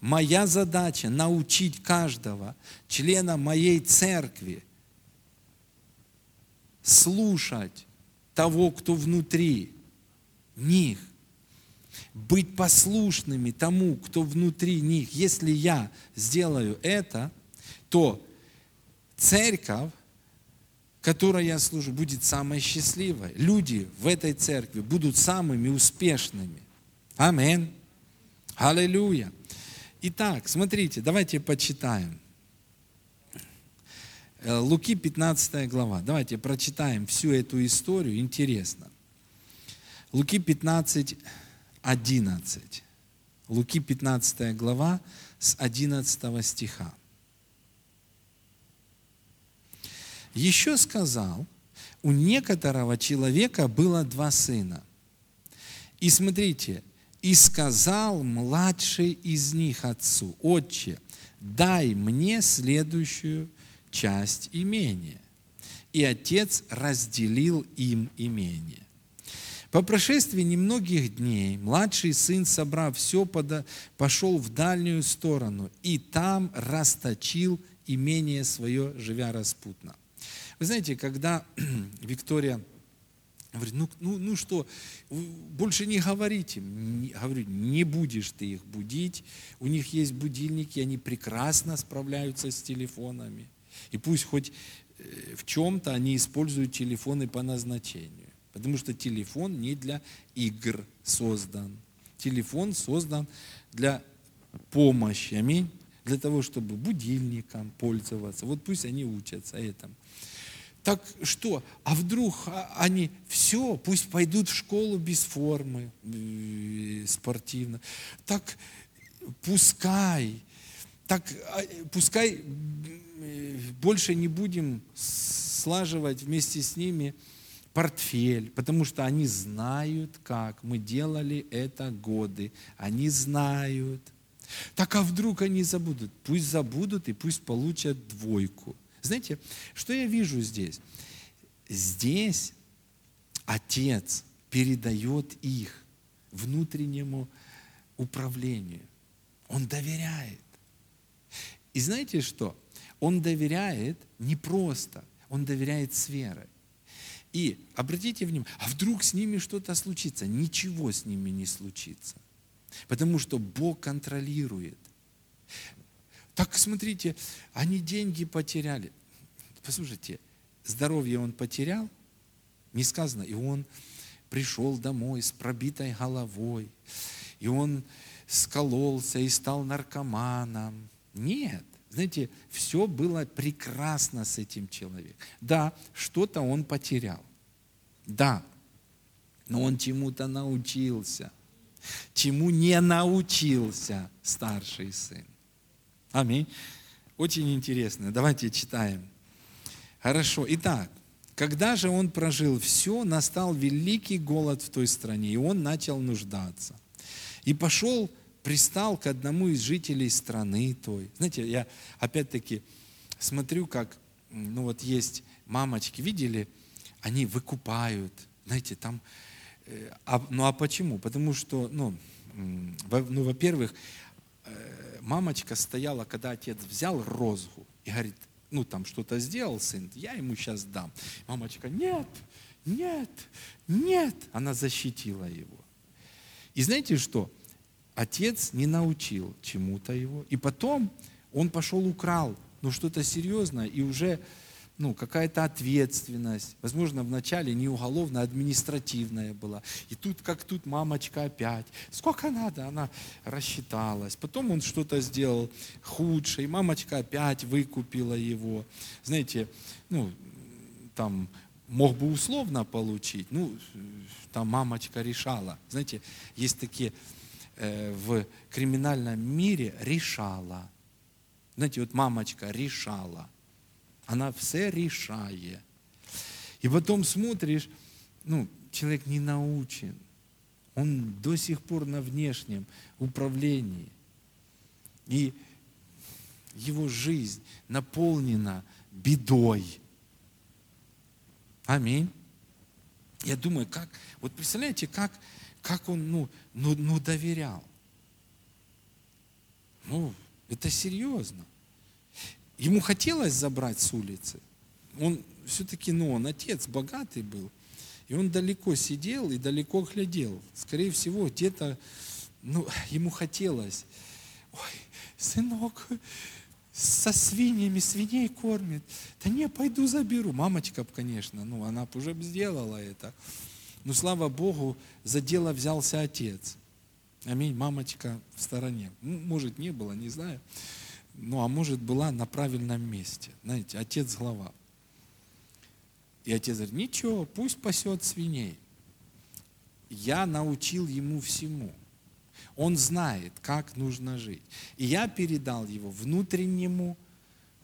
Моя задача научить каждого члена моей церкви слушать того, кто внутри них, быть послушными тому, кто внутри них. Если я сделаю это, то церковь, которой я служу, будет самой счастливой. Люди в этой церкви будут самыми успешными. Амин. Аллилуйя. Итак, смотрите, давайте почитаем. Э, Луки 15 глава. Давайте прочитаем всю эту историю, интересно. Луки 15, 11. Луки 15 глава с 11 стиха. Еще сказал, у некоторого человека было два сына. И смотрите, и сказал младший из них отцу, отче, дай мне следующую часть имения. И отец разделил им имение. По прошествии немногих дней младший сын, собрав все, пошел в дальнюю сторону и там расточил имение свое, живя распутно. Вы знаете, когда <clears throat> Виктория говорит, ну, ну, ну что, больше не говорите. Говорю, не будешь ты их будить. У них есть будильники, они прекрасно справляются с телефонами. И пусть хоть э, в чем-то они используют телефоны по назначению. Потому что телефон не для игр создан. Телефон создан для помощи. Аминь. Для того, чтобы будильником пользоваться. Вот пусть они учатся этому. Так что? А вдруг а, они все, пусть пойдут в школу без формы э, спортивно. Так пускай, так а, пускай больше не будем слаживать вместе с ними портфель, потому что они знают, как мы делали это годы. Они знают. Так а вдруг они забудут? Пусть забудут и пусть получат двойку. Знаете, что я вижу здесь? Здесь отец передает их внутреннему управлению. Он доверяет. И знаете что? Он доверяет не просто, он доверяет с верой. И обратите внимание, а вдруг с ними что-то случится? Ничего с ними не случится. Потому что Бог контролирует. Так смотрите, они деньги потеряли. Послушайте, здоровье он потерял, не сказано, и он пришел домой с пробитой головой, и он скололся и стал наркоманом. Нет. Знаете, все было прекрасно с этим человеком. Да, что-то он потерял. Да, но он чему-то научился. Чему не научился старший сын. Аминь. Очень интересно. Давайте читаем. Хорошо. Итак, когда же он прожил все, настал великий голод в той стране, и он начал нуждаться. И пошел пристал к одному из жителей страны той. Знаете, я опять-таки смотрю, как, ну вот есть мамочки, видели, они выкупают, знаете, там, э, а, ну а почему? Потому что, ну, ну во-первых, э, мамочка стояла, когда отец взял розгу и говорит, ну там что-то сделал сын, я ему сейчас дам. Мамочка, нет, нет, нет, она защитила его. И знаете что? отец не научил чему-то его. И потом он пошел украл, ну что-то серьезное, и уже ну, какая-то ответственность. Возможно, вначале не уголовная, а административная была. И тут, как тут, мамочка опять. Сколько надо? Она рассчиталась. Потом он что-то сделал худшее, и мамочка опять выкупила его. Знаете, ну, там мог бы условно получить, ну, там мамочка решала. Знаете, есть такие Э, в криминальном мире решала. Знаете, вот мамочка решала. Она все решает. И потом смотришь, ну, человек не научен. Он до сих пор на внешнем управлении. И его жизнь наполнена бедой. Аминь. Я думаю, как, вот представляете, как как он, ну, ну, ну доверял. Ну, это серьезно. Ему хотелось забрать с улицы. Он все-таки, ну, он отец богатый был. И он далеко сидел и далеко глядел. Скорее всего, где-то, ну, ему хотелось. Ой, сынок, со свиньями, свиней кормит. Да не, пойду заберу. Мамочка, конечно, ну, она бы уже сделала это. Но слава Богу, за дело взялся отец. Аминь. Мамочка в стороне. Может, не было, не знаю. Ну, а может, была на правильном месте. Знаете, отец глава. И отец говорит, ничего, пусть пасет свиней. Я научил ему всему. Он знает, как нужно жить. И я передал его внутреннему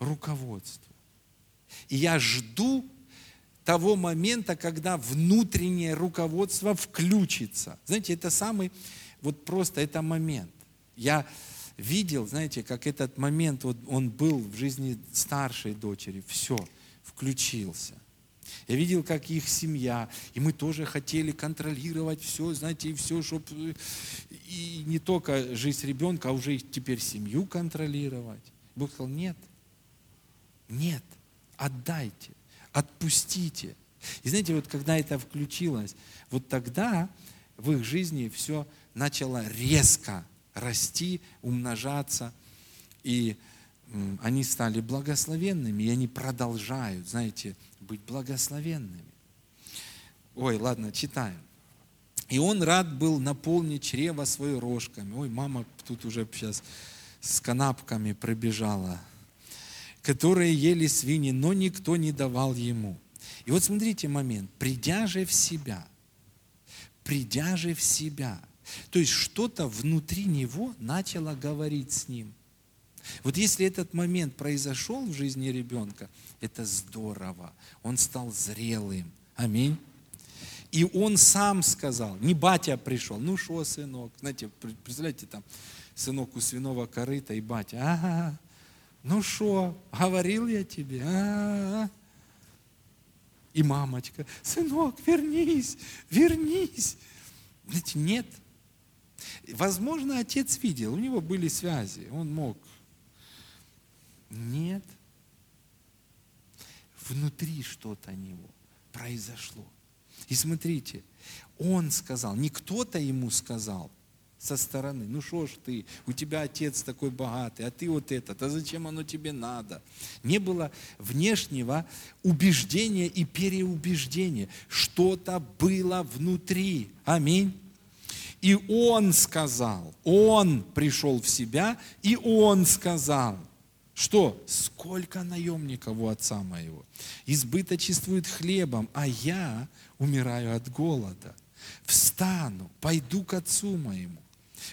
руководству. И я жду того момента, когда внутреннее руководство включится. Знаете, это самый, вот просто это момент. Я видел, знаете, как этот момент, вот он был в жизни старшей дочери, все, включился. Я видел, как их семья, и мы тоже хотели контролировать все, знаете, и все, чтобы и не только жизнь ребенка, а уже теперь семью контролировать. Бог сказал, нет, нет, отдайте, отпустите. И знаете, вот когда это включилось, вот тогда в их жизни все начало резко расти, умножаться, и они стали благословенными, и они продолжают, знаете, быть благословенными. Ой, ладно, читаем. И он рад был наполнить чрево свое рожками. Ой, мама тут уже сейчас с канапками пробежала, которые ели свиньи, но никто не давал ему. И вот смотрите момент. Придя же в себя, придя же в себя, то есть что-то внутри него начало говорить с ним. Вот если этот момент произошел в жизни ребенка, это здорово. Он стал зрелым. Аминь. И он сам сказал, не батя пришел, ну что, сынок, знаете, представляете, там, сынок у свиного корыта и батя, ага, ну что, говорил я тебе, ага. И мамочка, сынок, вернись, вернись. Знаете, нет. Возможно, отец видел, у него были связи, он мог нет. Внутри что-то него произошло. И смотрите, он сказал, не кто-то ему сказал со стороны, ну что ж ты, у тебя отец такой богатый, а ты вот этот, а зачем оно тебе надо? Не было внешнего убеждения и переубеждения. Что-то было внутри. Аминь. И он сказал, он пришел в себя, и он сказал – что? Сколько наемников у отца моего? Избыточествует хлебом, а я умираю от голода. Встану, пойду к отцу моему.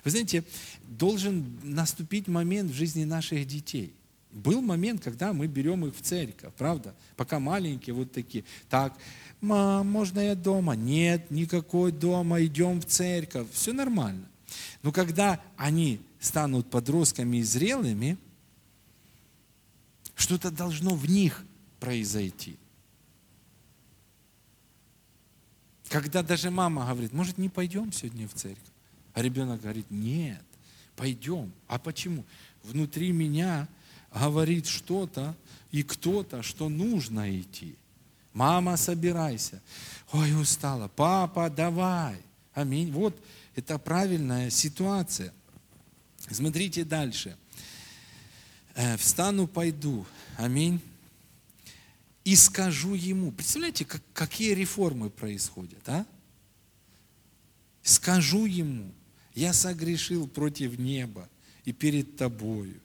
Вы знаете, должен наступить момент в жизни наших детей. Был момент, когда мы берем их в церковь, правда? Пока маленькие вот такие. Так, мам, можно я дома? Нет, никакой дома, идем в церковь. Все нормально. Но когда они станут подростками и зрелыми, что-то должно в них произойти. Когда даже мама говорит, может, не пойдем сегодня в церковь? А ребенок говорит, нет, пойдем. А почему? Внутри меня говорит что-то и кто-то, что нужно идти. Мама, собирайся. Ой, устала. Папа, давай. Аминь. Вот это правильная ситуация. Смотрите дальше. Э, встану, пойду, аминь, и скажу ему. Представляете, как, какие реформы происходят, а? Скажу ему, я согрешил против неба и перед тобою,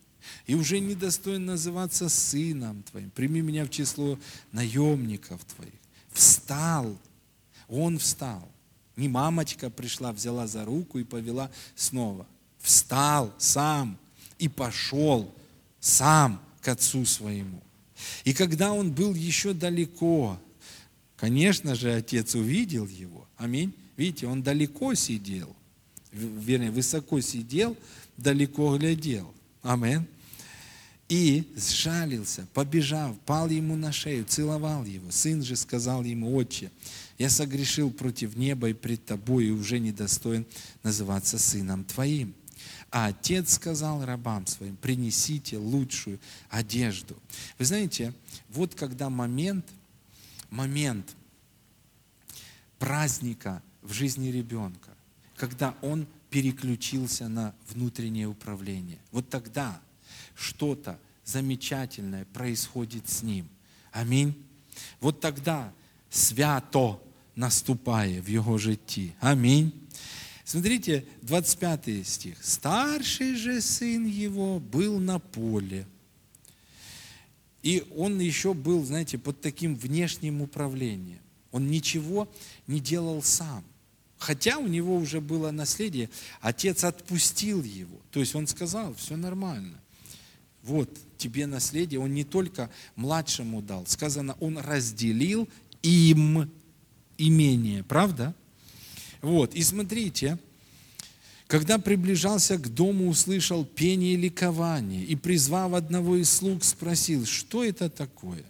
и уже недостоин называться сыном твоим. Прими меня в число наемников твоих. Встал, он встал. Не мамочка пришла, взяла за руку и повела снова. Встал сам и пошел сам к отцу своему. И когда он был еще далеко, конечно же, отец увидел его. Аминь. Видите, он далеко сидел, вернее, высоко сидел, далеко глядел. Аминь. И сжалился, побежав, пал ему на шею, целовал его. Сын же сказал ему, отче, я согрешил против неба и пред тобой, и уже недостоин называться сыном твоим. А отец сказал рабам своим, принесите лучшую одежду. Вы знаете, вот когда момент, момент праздника в жизни ребенка, когда он переключился на внутреннее управление, вот тогда что-то замечательное происходит с ним. Аминь. Вот тогда свято наступает в его житті. Аминь. Смотрите, 25 стих. «Старший же сын его был на поле». И он еще был, знаете, под таким внешним управлением. Он ничего не делал сам. Хотя у него уже было наследие, отец отпустил его. То есть он сказал, все нормально. Вот тебе наследие. Он не только младшему дал. Сказано, он разделил им имение. Правда? Вот. И смотрите, когда приближался к дому, услышал пение и ликование, и, призвав одного из слуг, спросил, что это такое?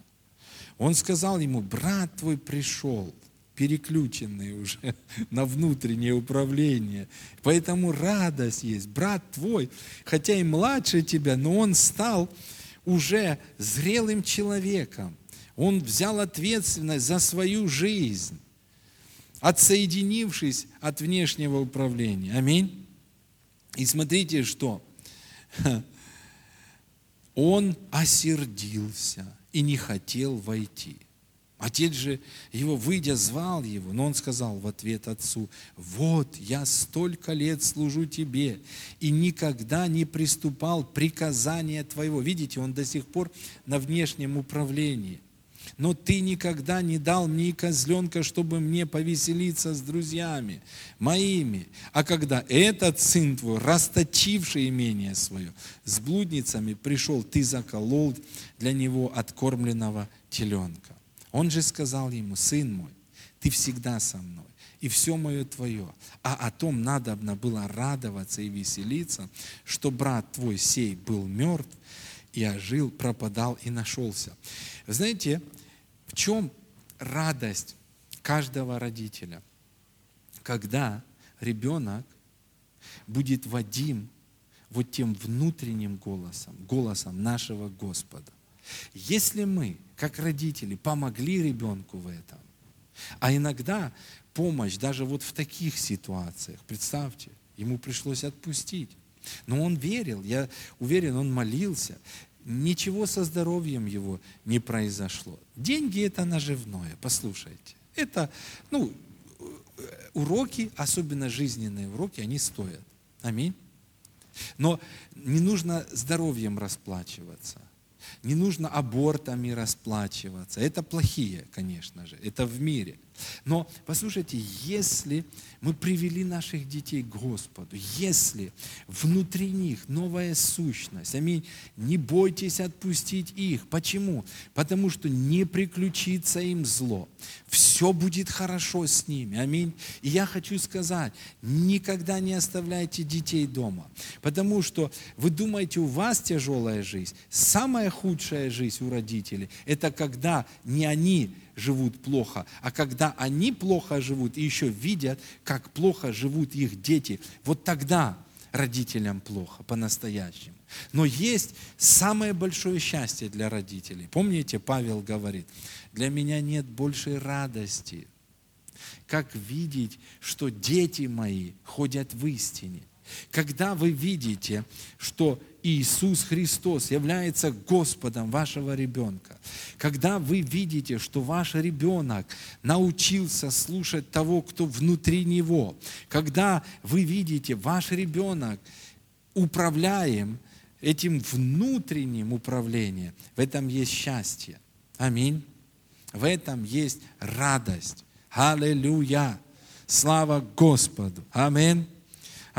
Он сказал ему, брат твой пришел, переключенный уже <laughs> на внутреннее управление. Поэтому радость есть. Брат твой, хотя и младше тебя, но он стал уже зрелым человеком. Он взял ответственность за свою жизнь, отсоединившись от внешнего управления. Аминь. И смотрите, что <laughs> он осердился и не хотел войти. Отец же его, выйдя, звал его, но он сказал в ответ отцу, вот я столько лет служу тебе и никогда не приступал приказания твоего. Видите, он до сих пор на внешнем управлении но ты никогда не дал мне козленка, чтобы мне повеселиться с друзьями моими. А когда этот сын твой, расточивший имение свое, с блудницами пришел, ты заколол для него откормленного теленка. Он же сказал ему, сын мой, ты всегда со мной, и все мое твое. А о том надобно было радоваться и веселиться, что брат твой сей был мертв, и ожил, пропадал и нашелся. знаете, в чем радость каждого родителя? Когда ребенок будет водим вот тем внутренним голосом, голосом нашего Господа. Если мы, как родители, помогли ребенку в этом, а иногда помощь даже вот в таких ситуациях, представьте, ему пришлось отпустить. Но он верил, я уверен, он молился ничего со здоровьем его не произошло. Деньги это наживное, послушайте. Это, ну, уроки, особенно жизненные уроки, они стоят. Аминь. Но не нужно здоровьем расплачиваться. Не нужно абортами расплачиваться. Это плохие, конечно же, это в мире. Но послушайте, если мы привели наших детей к Господу, если внутри них новая сущность, аминь, не бойтесь отпустить их. Почему? Потому что не приключится им зло. Все будет хорошо с ними. Аминь. И я хочу сказать, никогда не оставляйте детей дома. Потому что вы думаете, у вас тяжелая жизнь. Самая худшая жизнь у родителей – это когда не они живут плохо, а когда они плохо живут и еще видят, как плохо живут их дети, вот тогда родителям плохо по-настоящему. Но есть самое большое счастье для родителей. Помните, Павел говорит, для меня нет большей радости, как видеть, что дети мои ходят в истине. Когда вы видите, что Иисус Христос является Господом вашего ребенка, когда вы видите, что ваш ребенок научился слушать того, кто внутри него, когда вы видите, ваш ребенок управляем этим внутренним управлением, в этом есть счастье. Аминь. В этом есть радость. Аллилуйя. Слава Господу. Аминь.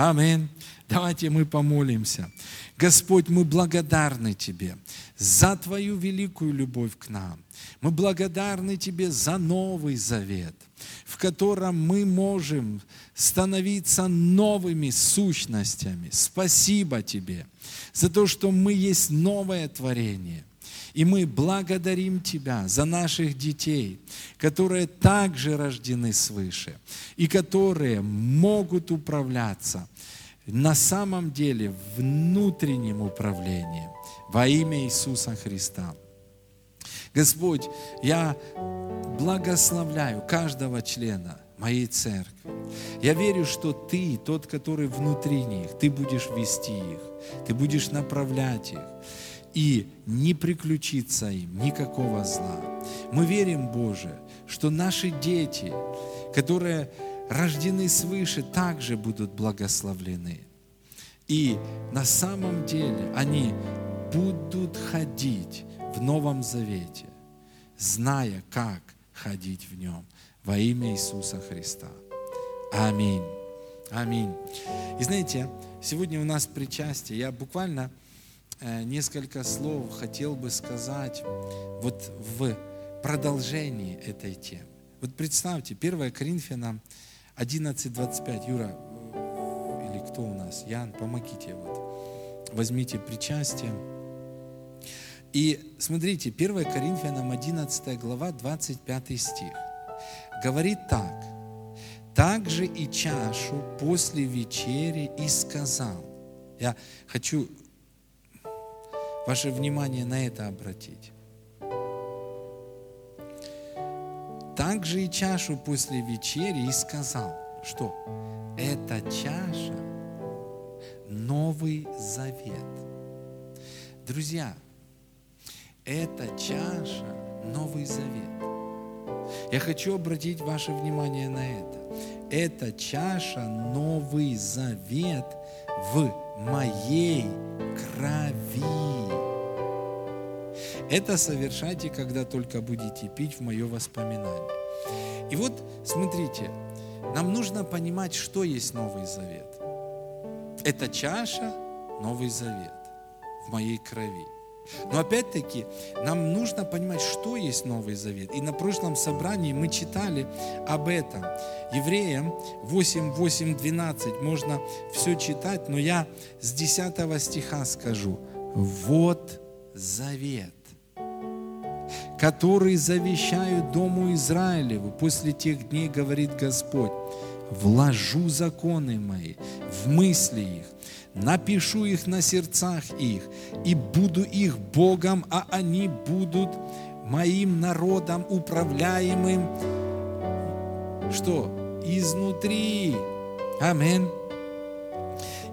Аминь. Давайте мы помолимся. Господь, мы благодарны Тебе за Твою великую любовь к нам. Мы благодарны Тебе за Новый Завет, в котором мы можем становиться новыми сущностями. Спасибо Тебе за то, что мы есть новое творение. И мы благодарим Тебя за наших детей, которые также рождены свыше и которые могут управляться на самом деле внутренним управлением во имя Иисуса Христа. Господь, я благословляю каждого члена моей церкви. Я верю, что Ты, тот, который внутри них, Ты будешь вести их, Ты будешь направлять их и не приключится им никакого зла. Мы верим, Боже, что наши дети, которые рождены свыше, также будут благословлены. И на самом деле они будут ходить в Новом Завете, зная, как ходить в нем во имя Иисуса Христа. Аминь. Аминь. И знаете, сегодня у нас причастие. Я буквально э, несколько слов хотел бы сказать вот в продолжении этой темы. Вот представьте, 1 Коринфянам 11.25. Юра, э, или кто у нас? Ян, помогите. Вот. Возьмите причастие. И смотрите, 1 Коринфянам 11 глава, 25 стих. Говорит так. Также и чашу после вечери и сказал. Я хочу ваше внимание на это обратить. Также и чашу после вечери и сказал, что эта чаша – Новый Завет. Друзья, эта чаша – Новый Завет. Я хочу обратить ваше внимание на это. Эта чаша – Новый Завет в моей крови. Это совершайте, когда только будете пить в мое воспоминание. И вот, смотрите, нам нужно понимать, что есть Новый Завет. Это чаша – Новый Завет в моей крови. Но опять-таки нам нужно понимать, что есть Новый Завет. И на прошлом собрании мы читали об этом. Евреям 8, 8, 12. Можно все читать, но я с 10 стиха скажу. Вот завет который завещают Дому Израилеву. После тех дней, говорит Господь, вложу законы мои в мысли их, напишу их на сердцах их, и буду их Богом, а они будут моим народом, управляемым, что? Изнутри. Аминь.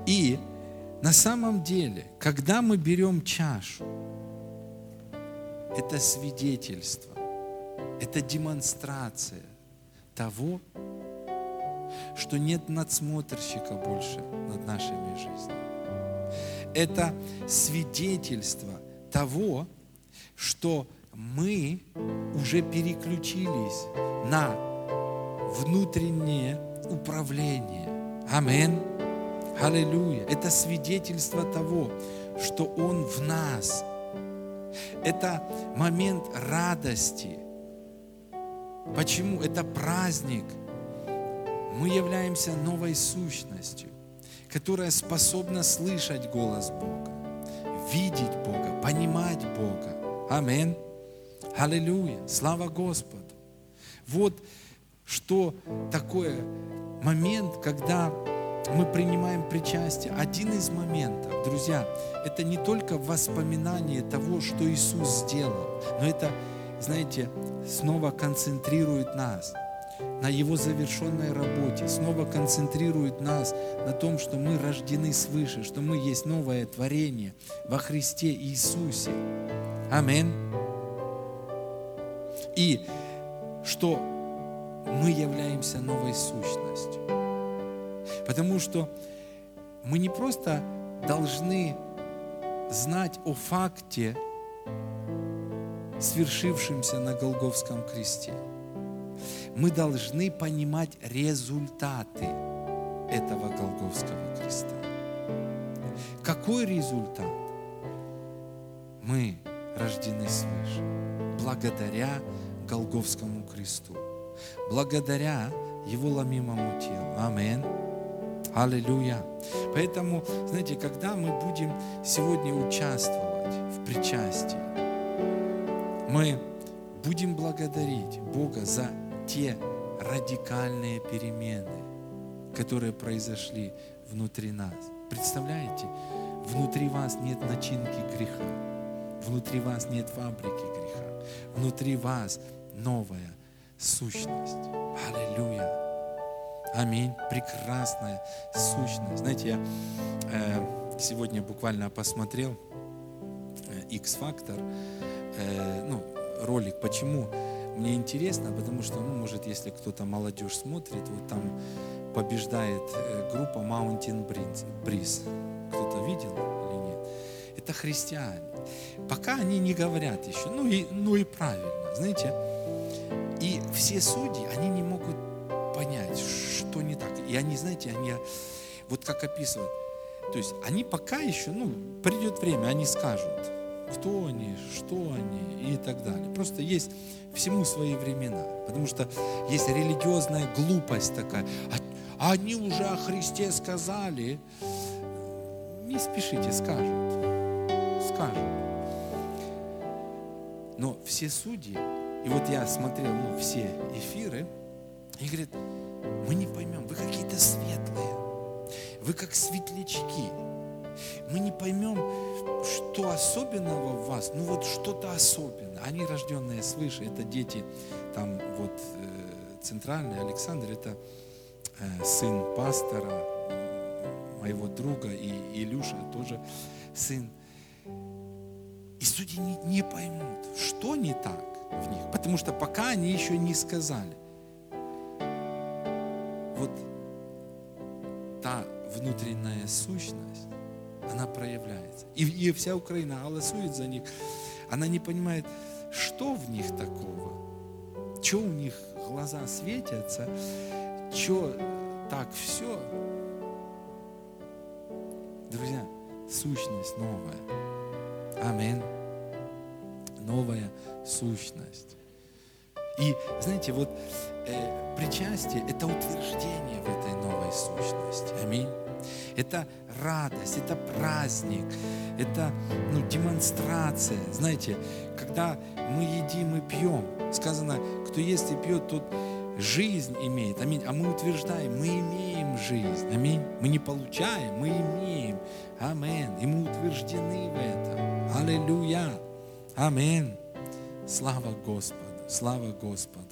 И на самом деле, когда мы берем чашу, это свидетельство, это демонстрация того, что нет надсмотрщика больше над нашими жизнями. Это свидетельство того, что мы уже переключились на внутреннее управление. Амин. Аллилуйя. Это свидетельство того, что Он в нас – это момент радости. Почему? Это праздник. Мы являемся новой сущностью, которая способна слышать голос Бога, видеть Бога, понимать Бога. Амин. Аллилуйя. Слава Господу. Вот что такое момент, когда мы принимаем причастие. Один из моментов, друзья, это не только воспоминание того, что Иисус сделал, но это, знаете, снова концентрирует нас на Его завершенной работе, снова концентрирует нас на том, что мы рождены свыше, что мы есть новое творение во Христе Иисусе. Аминь. И что мы являемся новой сущностью. Потому что мы не просто должны знать о факте, свершившемся на Голговском кресте. Мы должны понимать результаты этого Голговского креста. Какой результат? Мы рождены свыше благодаря Голговскому кресту, благодаря Его ломимому телу. Аминь. Аллилуйя. Поэтому, знаете, когда мы будем сегодня участвовать в причастии, мы будем благодарить Бога за те радикальные перемены, которые произошли внутри нас. Представляете, внутри вас нет начинки греха, внутри вас нет фабрики греха, внутри вас новая сущность. Аллилуйя. Аминь. Прекрасная сущность. Знаете, я э, сегодня буквально посмотрел э, X-Factor, э, ну, ролик, почему мне интересно, потому что, ну, может, если кто-то молодежь смотрит, вот там побеждает э, группа Mountain Breeze. Кто-то видел или нет? Это христиане. Пока они не говорят еще, ну и, ну и правильно, знаете. И все судьи, они не могут понять. И они, знаете, они вот как описывают, то есть они пока еще, ну, придет время, они скажут, кто они, что они и так далее. Просто есть всему свои времена. Потому что есть религиозная глупость такая. А они уже о Христе сказали. Не спешите, скажут. Скажут. Но все судьи, и вот я смотрел ну, все эфиры, и говорит, мы не поймем, вы как светлячки. Мы не поймем, что особенного в вас, ну вот что-то особенное. Они рожденные свыше, это дети, там вот э, центральный Александр, это э, сын пастора, моего друга, и Илюша тоже сын. И судьи не, не поймут, что не так в них, потому что пока они еще не сказали. Вот внутренняя сущность, она проявляется. И, и вся Украина голосует за них. Она не понимает, что в них такого, что у них глаза светятся, что так все. Друзья, сущность новая. Амин. Новая сущность. И знаете, вот э, причастие – это утверждение в этой новой сущности. Аминь. Это радость, это праздник, это ну, демонстрация. Знаете, когда мы едим и пьем, сказано, кто ест и пьет, тот жизнь имеет. Аминь. А мы утверждаем, мы имеем жизнь. Аминь. Мы не получаем, мы имеем. Аминь. И мы утверждены в этом. Аллилуйя. Аминь. Слава Господу. Слава Господу.